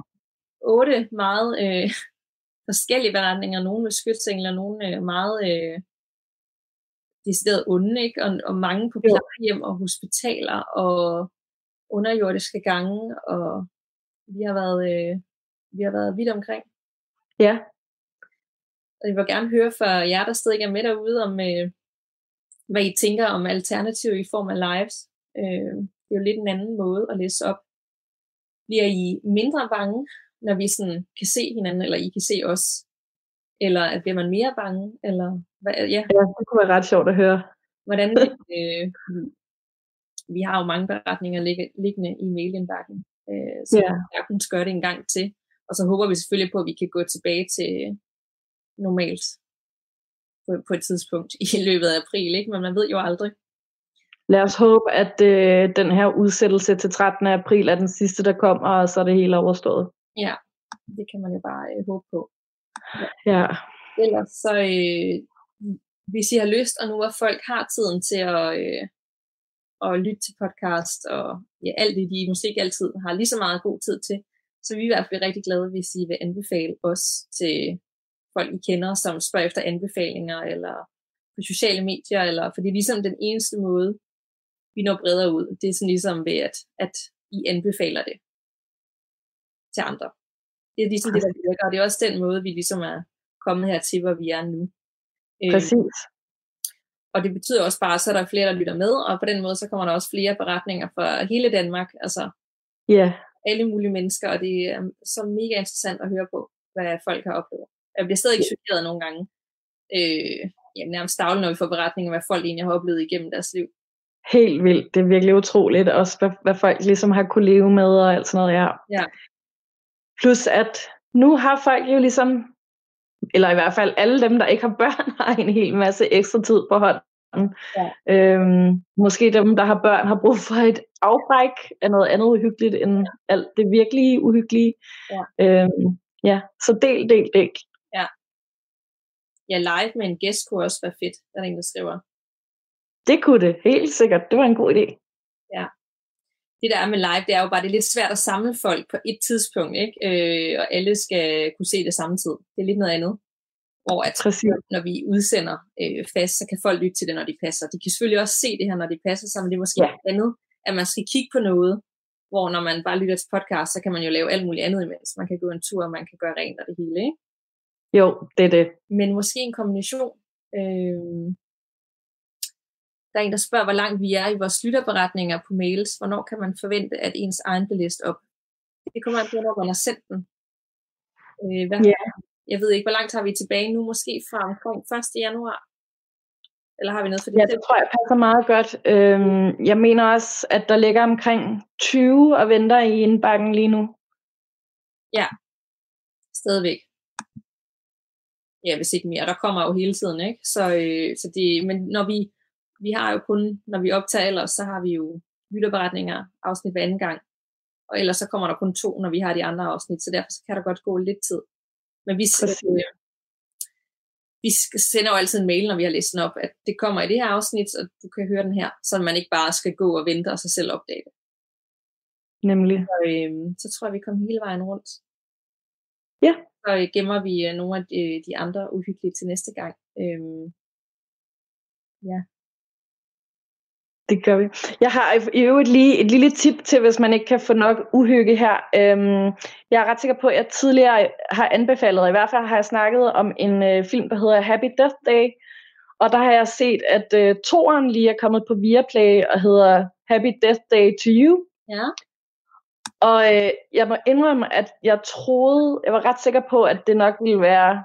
otte meget øh, [laughs] forskellige beretninger. Nogle med skytsengler, nogle øh, meget øh, decideret onde, ikke? Og, og mange på plejehjem og hospitaler og underjordiske gange, og vi har været, øh, vi har været vidt omkring. Ja. Og jeg vil gerne høre fra jer, der stadig er med derude, om øh, hvad I tænker om alternativ i form af lives. Øh, det er jo lidt en anden måde at læse op. Bliver I mindre bange, når vi sådan kan se hinanden, eller I kan se os? Eller at bliver man mere bange? Eller hvad, ja, ja, det kunne være ret sjovt at høre. hvordan øh, vi har jo mange beretninger ligge, liggende i mailindbakken, øh, så Ja. jeg kunne gøre det en gang til. Og så håber vi selvfølgelig på, at vi kan gå tilbage til normalt på, på et tidspunkt i [laughs] løbet af april, ikke? men man ved jo aldrig. Lad os håbe, at øh, den her udsættelse til 13. april er den sidste, der kommer, og så er det hele overstået. Ja, det kan man jo bare øh, håbe på. Ja, Ellers så, øh, hvis I har lyst, og nu hvor folk har tiden til at, øh, at lytte til podcast, og ja, alt det, de måske ikke altid har lige så meget god tid til, så vi er i hvert fald rigtig glade, hvis I vil anbefale os til folk, I kender, som spørger efter anbefalinger, eller på sociale medier, eller, for det er ligesom den eneste måde, vi når bredere ud. Det er sådan ligesom ved, at, at I anbefaler det til andre. Det er ligesom det, der virker, og det er også den måde, vi ligesom er kommet her til, hvor vi er nu. Øh, præcis. og det betyder også bare, så er der flere, der lytter med, og på den måde, så kommer der også flere beretninger fra hele Danmark, altså Ja, alle mulige mennesker, og det er så mega interessant at høre på, hvad folk har oplevet. Jeg bliver stadig chokeret nogle gange, øh, ja, nærmest dagligt, når vi får beretninger, hvad folk egentlig har oplevet igennem deres liv. helt vildt. Det er virkelig utroligt, også hvad, hvad folk ligesom har kunne leve med og alt sådan noget, ja. Ja. Plus at nu har folk jo ligesom, eller i hvert fald alle dem, der ikke har [laughs] børn, har en hel masse ekstra tid på hånden. Ja. Øhm, måske dem, der har børn, har brug for et afbræk af noget andet uhyggeligt end alt det virkelige uhyggelige. Ja. Øhm, ja. Så del, del, del. Ja, live med en gæst kunne også være fedt, der er en, der skriver. Det kunne det, helt sikkert. Det var en god idé. det der er med live, det er jo bare, det er lidt svært at samle folk på et tidspunkt, ikke? Øh, og alle skal kunne se det samme tid. Det er lidt noget andet. Hvor at, Præcis. når vi udsender øh, fast, så kan folk lytte til det, når de passer. De kan selvfølgelig også se det her, når de passer sammen. Det er måske Ja. ja. andet, at man skal kigge på noget, hvor når man bare lytter til podcast, så kan man jo lave alt muligt andet imens. Man kan gå en tur, man kan gøre rent og det hele, ikke? Jo, det er det. Men måske en kombination. Øh, der er en, der spørger, hvor langt vi er i vores lytterberetninger på mails. Hvornår kan man forvente, at ens egen bliver læst op? Det kommer an på, når man har sendt den. Øh, hvad, Ja. Jeg ved ikke, hvor langt har vi tilbage nu? Måske fra omkring 1. januar? Eller har vi noget for det? Ja, det tror jeg passer meget godt. Øhm, jeg mener også, at der ligger omkring 20 og venter i indbakken lige nu. Stadigvæk. Ja, hvis ikke mere. Der kommer jo hele tiden, ikke? Så, øh, så det, men når vi, vi har jo kun, når vi optager ellers, så har vi jo lytterberetninger afsnit hver anden gang. Og ellers så kommer der kun to, når vi har de andre afsnit, så derfor så kan der godt gå lidt tid. Men vi, øh, vi sender jo altid en mail, når vi har læst den op, at det kommer i det her afsnit, og du kan høre den her, så man ikke bare skal gå og vente og sig selv opdage det. Nemlig. Så, øh, så tror jeg, vi kommer hele vejen rundt. Ja. Så øh, gemmer vi øh, nogle af de, de andre uhyggelige til næste gang. Øhm, Det gør vi. Jeg har i- øvrigt lige et lille tip til, hvis man ikke kan få nok uhygge her. Øhm, jeg er ret sikker på, at jeg tidligere har anbefalet, i hvert fald har jeg snakket om en øh, film, der hedder Happy Death Day. Og der har jeg set, at øh, toeren lige er kommet på Viaplay og hedder Happy Death Day to You. ja, og øh, jeg må indrømme, at jeg troede, jeg var ret sikker på, at det nok ville være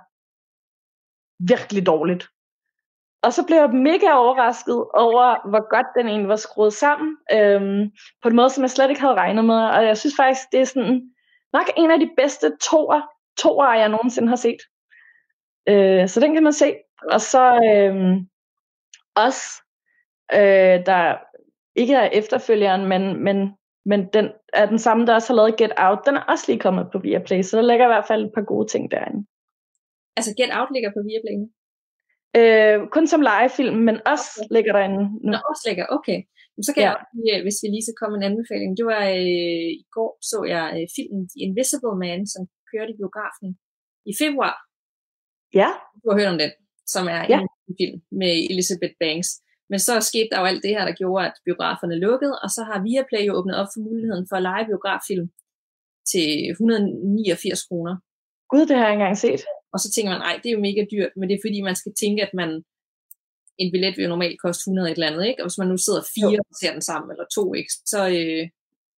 virkelig dårligt. Og så blev jeg mega overrasket over, hvor godt den egentlig var skruet sammen, øhm, på en måde, som jeg slet ikke havde regnet med. Og jeg synes faktisk, det er sådan, nok en af de bedste toer, toer jeg nogensinde har set. Øh, så den kan man se. Og så øh, også, øh, der ikke er efterfølgeren, men, men, men den er den samme, der også har lavet Get Out. Den er også lige kommet på Viaplay, så der ligger i hvert fald et par gode ting derinde. altså Get Out ligger på Viaplay. nu. Øh, kun som legefilm, men også Okay. ligger derinde nu. Nå, også lækker, okay. Så kan Ja. jeg også lige, øh, hvis vi lige skal komme med en anbefaling. Det var øh, i går, så jeg øh, filmen The Invisible Man, som kørte i biografen i februar. Ja, Du har hørt om den, som er Ja. en film med Elizabeth Banks. Men så skete der jo alt det her, der gjorde, at biograferne lukkede, og så har Viaplay jo åbnet op for muligheden for at lege biograffilm til 189 kroner. gud, det har jeg ikke engang set. Og så tænker man, nej, det er jo mega dyrt, men det er fordi, man skal tænke, at man en billet vil jo normalt koste 100 et eller andet, ikke? Og hvis man nu sidder fire og ser den sammen, eller to, ikke? Så øh,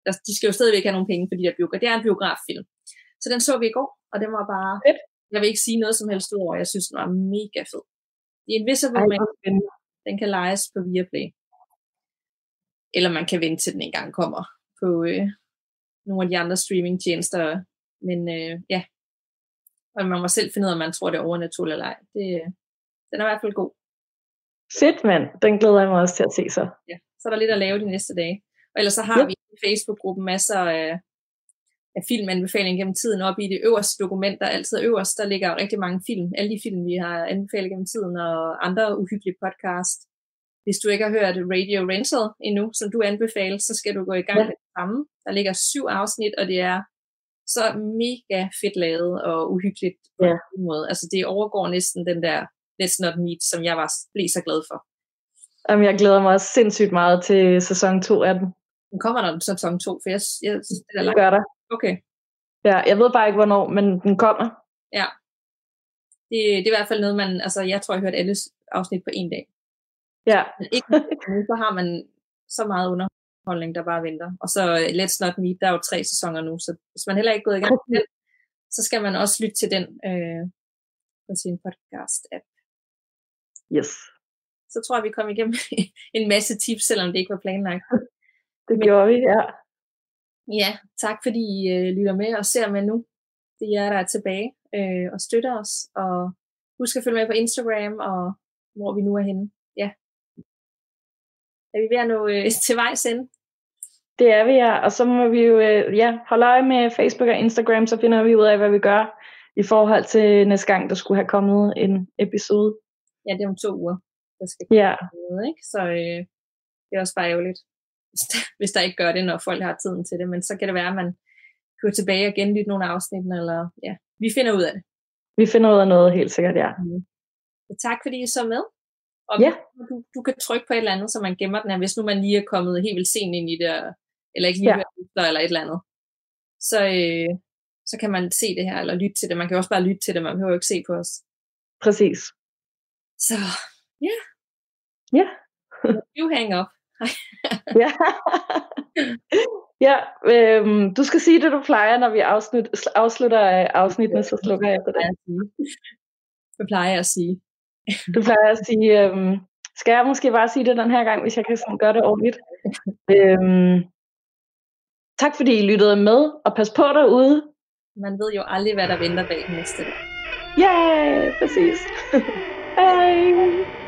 der, de skal jo stadigvæk have nogle penge, fordi der biograf. Det er en biograffilm. Så den så vi i går, og den var bare... Fedt. Jeg vil ikke sige noget som helst over, jeg synes, den var mega fed. The Invisible Ej, Man, hvor spændende. Den kan lejes på Viaplay. Eller man kan vente til den engang kommer på øh, nogle af de andre streamingtjenester. Men øh, ja, og man må selv finde ud af, om man tror, det er overnaturligt eller ej. Det, øh, den er i hvert fald god. Fedt, mand. Den glæder jeg mig også til at se så. Ja. Så er der lidt at lave de næste dage. Og ellers så har Ja. ja. vi i Facebook-gruppen masser af, af filmanbefalinger gennem tiden. Oppe i det øverste dokument, der altid er øverst, der ligger rigtig mange film. Alle de film, vi har anbefalet gennem tiden, og andre uhyggelige podcast. Hvis du ikke har hørt Radio Rental endnu, som du anbefaler, så skal du gå i gang Ja. med det samme. Der ligger syv afsnit, og det er så mega fedt lavet og uhyggeligt på Ja. en måde. Altså det overgår næsten den der Let's Not Meet, som jeg var blev så glad for. Jamen, jeg glæder mig sindssygt meget til sæson 2 af den. Den kommer der sæson 2, for jeg, jeg det er Det gør der. Okay. Ja, jeg ved bare ikke, hvornår, men den kommer. Det, det er i hvert fald noget, man, altså jeg tror, jeg har hørt alle afsnit på en dag. Ja, Men ikke så har man så meget underholdning, der bare venter. Og så øh, Let's Not Meet, der er jo tre sæsoner nu, så hvis man heller ikke er gået i gang med den, så skal man også lytte til den øh, på sin podcast-app. yes. Så tror jeg, vi kom igennem [laughs] en masse tips, selvom det ikke var planlagt. Det gjorde vi, ja. Ja, tak fordi I øh, lytter med og ser med nu. Det er jer, der er tilbage øh, og støtter os. Og husk at følge med på Instagram og hvor vi nu er henne. Ja. Er vi ved at nå øh, [laughs] til vejs ende? Det er vi, ja. Og så må vi jo øh, ja, holde øje med Facebook og Instagram, så finder vi ud af, hvad vi gør i forhold til næste gang, der skulle have kommet en episode. Ja, det er om to uger, der skal Ja, komme ikke? Så øh, det er også bare ærgerligt, [laughs] hvis der, ikke gør det, når folk har tiden til det. Men så kan det være, at man går tilbage og genlytte nogle af afsnittene, eller ja, vi finder ud af det. vi finder ud af noget helt sikkert, ja. Så tak fordi I så med. Og Ja. du, du kan trykke på et eller andet, så man gemmer den her, hvis nu man lige er kommet helt vildt sent ind i det, eller ikke lige Ja. ja. efter, eller et eller andet. Så, øh, så kan man se det her, eller lytte til det. Man kan også bare lytte til det, man behøver jo ikke se på os. Præcis. Så Ja. [laughs] you hang up. [laughs] Ja, ja øhm, du skal sige det, du plejer, når vi afsnit, afslutter øh, afsnittene, så slukker jeg at sige. Hvad plejer jeg at sige? Du plejer at sige, øhm, skal jeg måske bare sige det den her gang, hvis jeg kan sådan gøre det ordentligt? øhm, tak fordi I lyttede med, og pas på derude. Man ved jo aldrig, hvad der venter bag den næste. Ja, præcis. [laughs] Hej.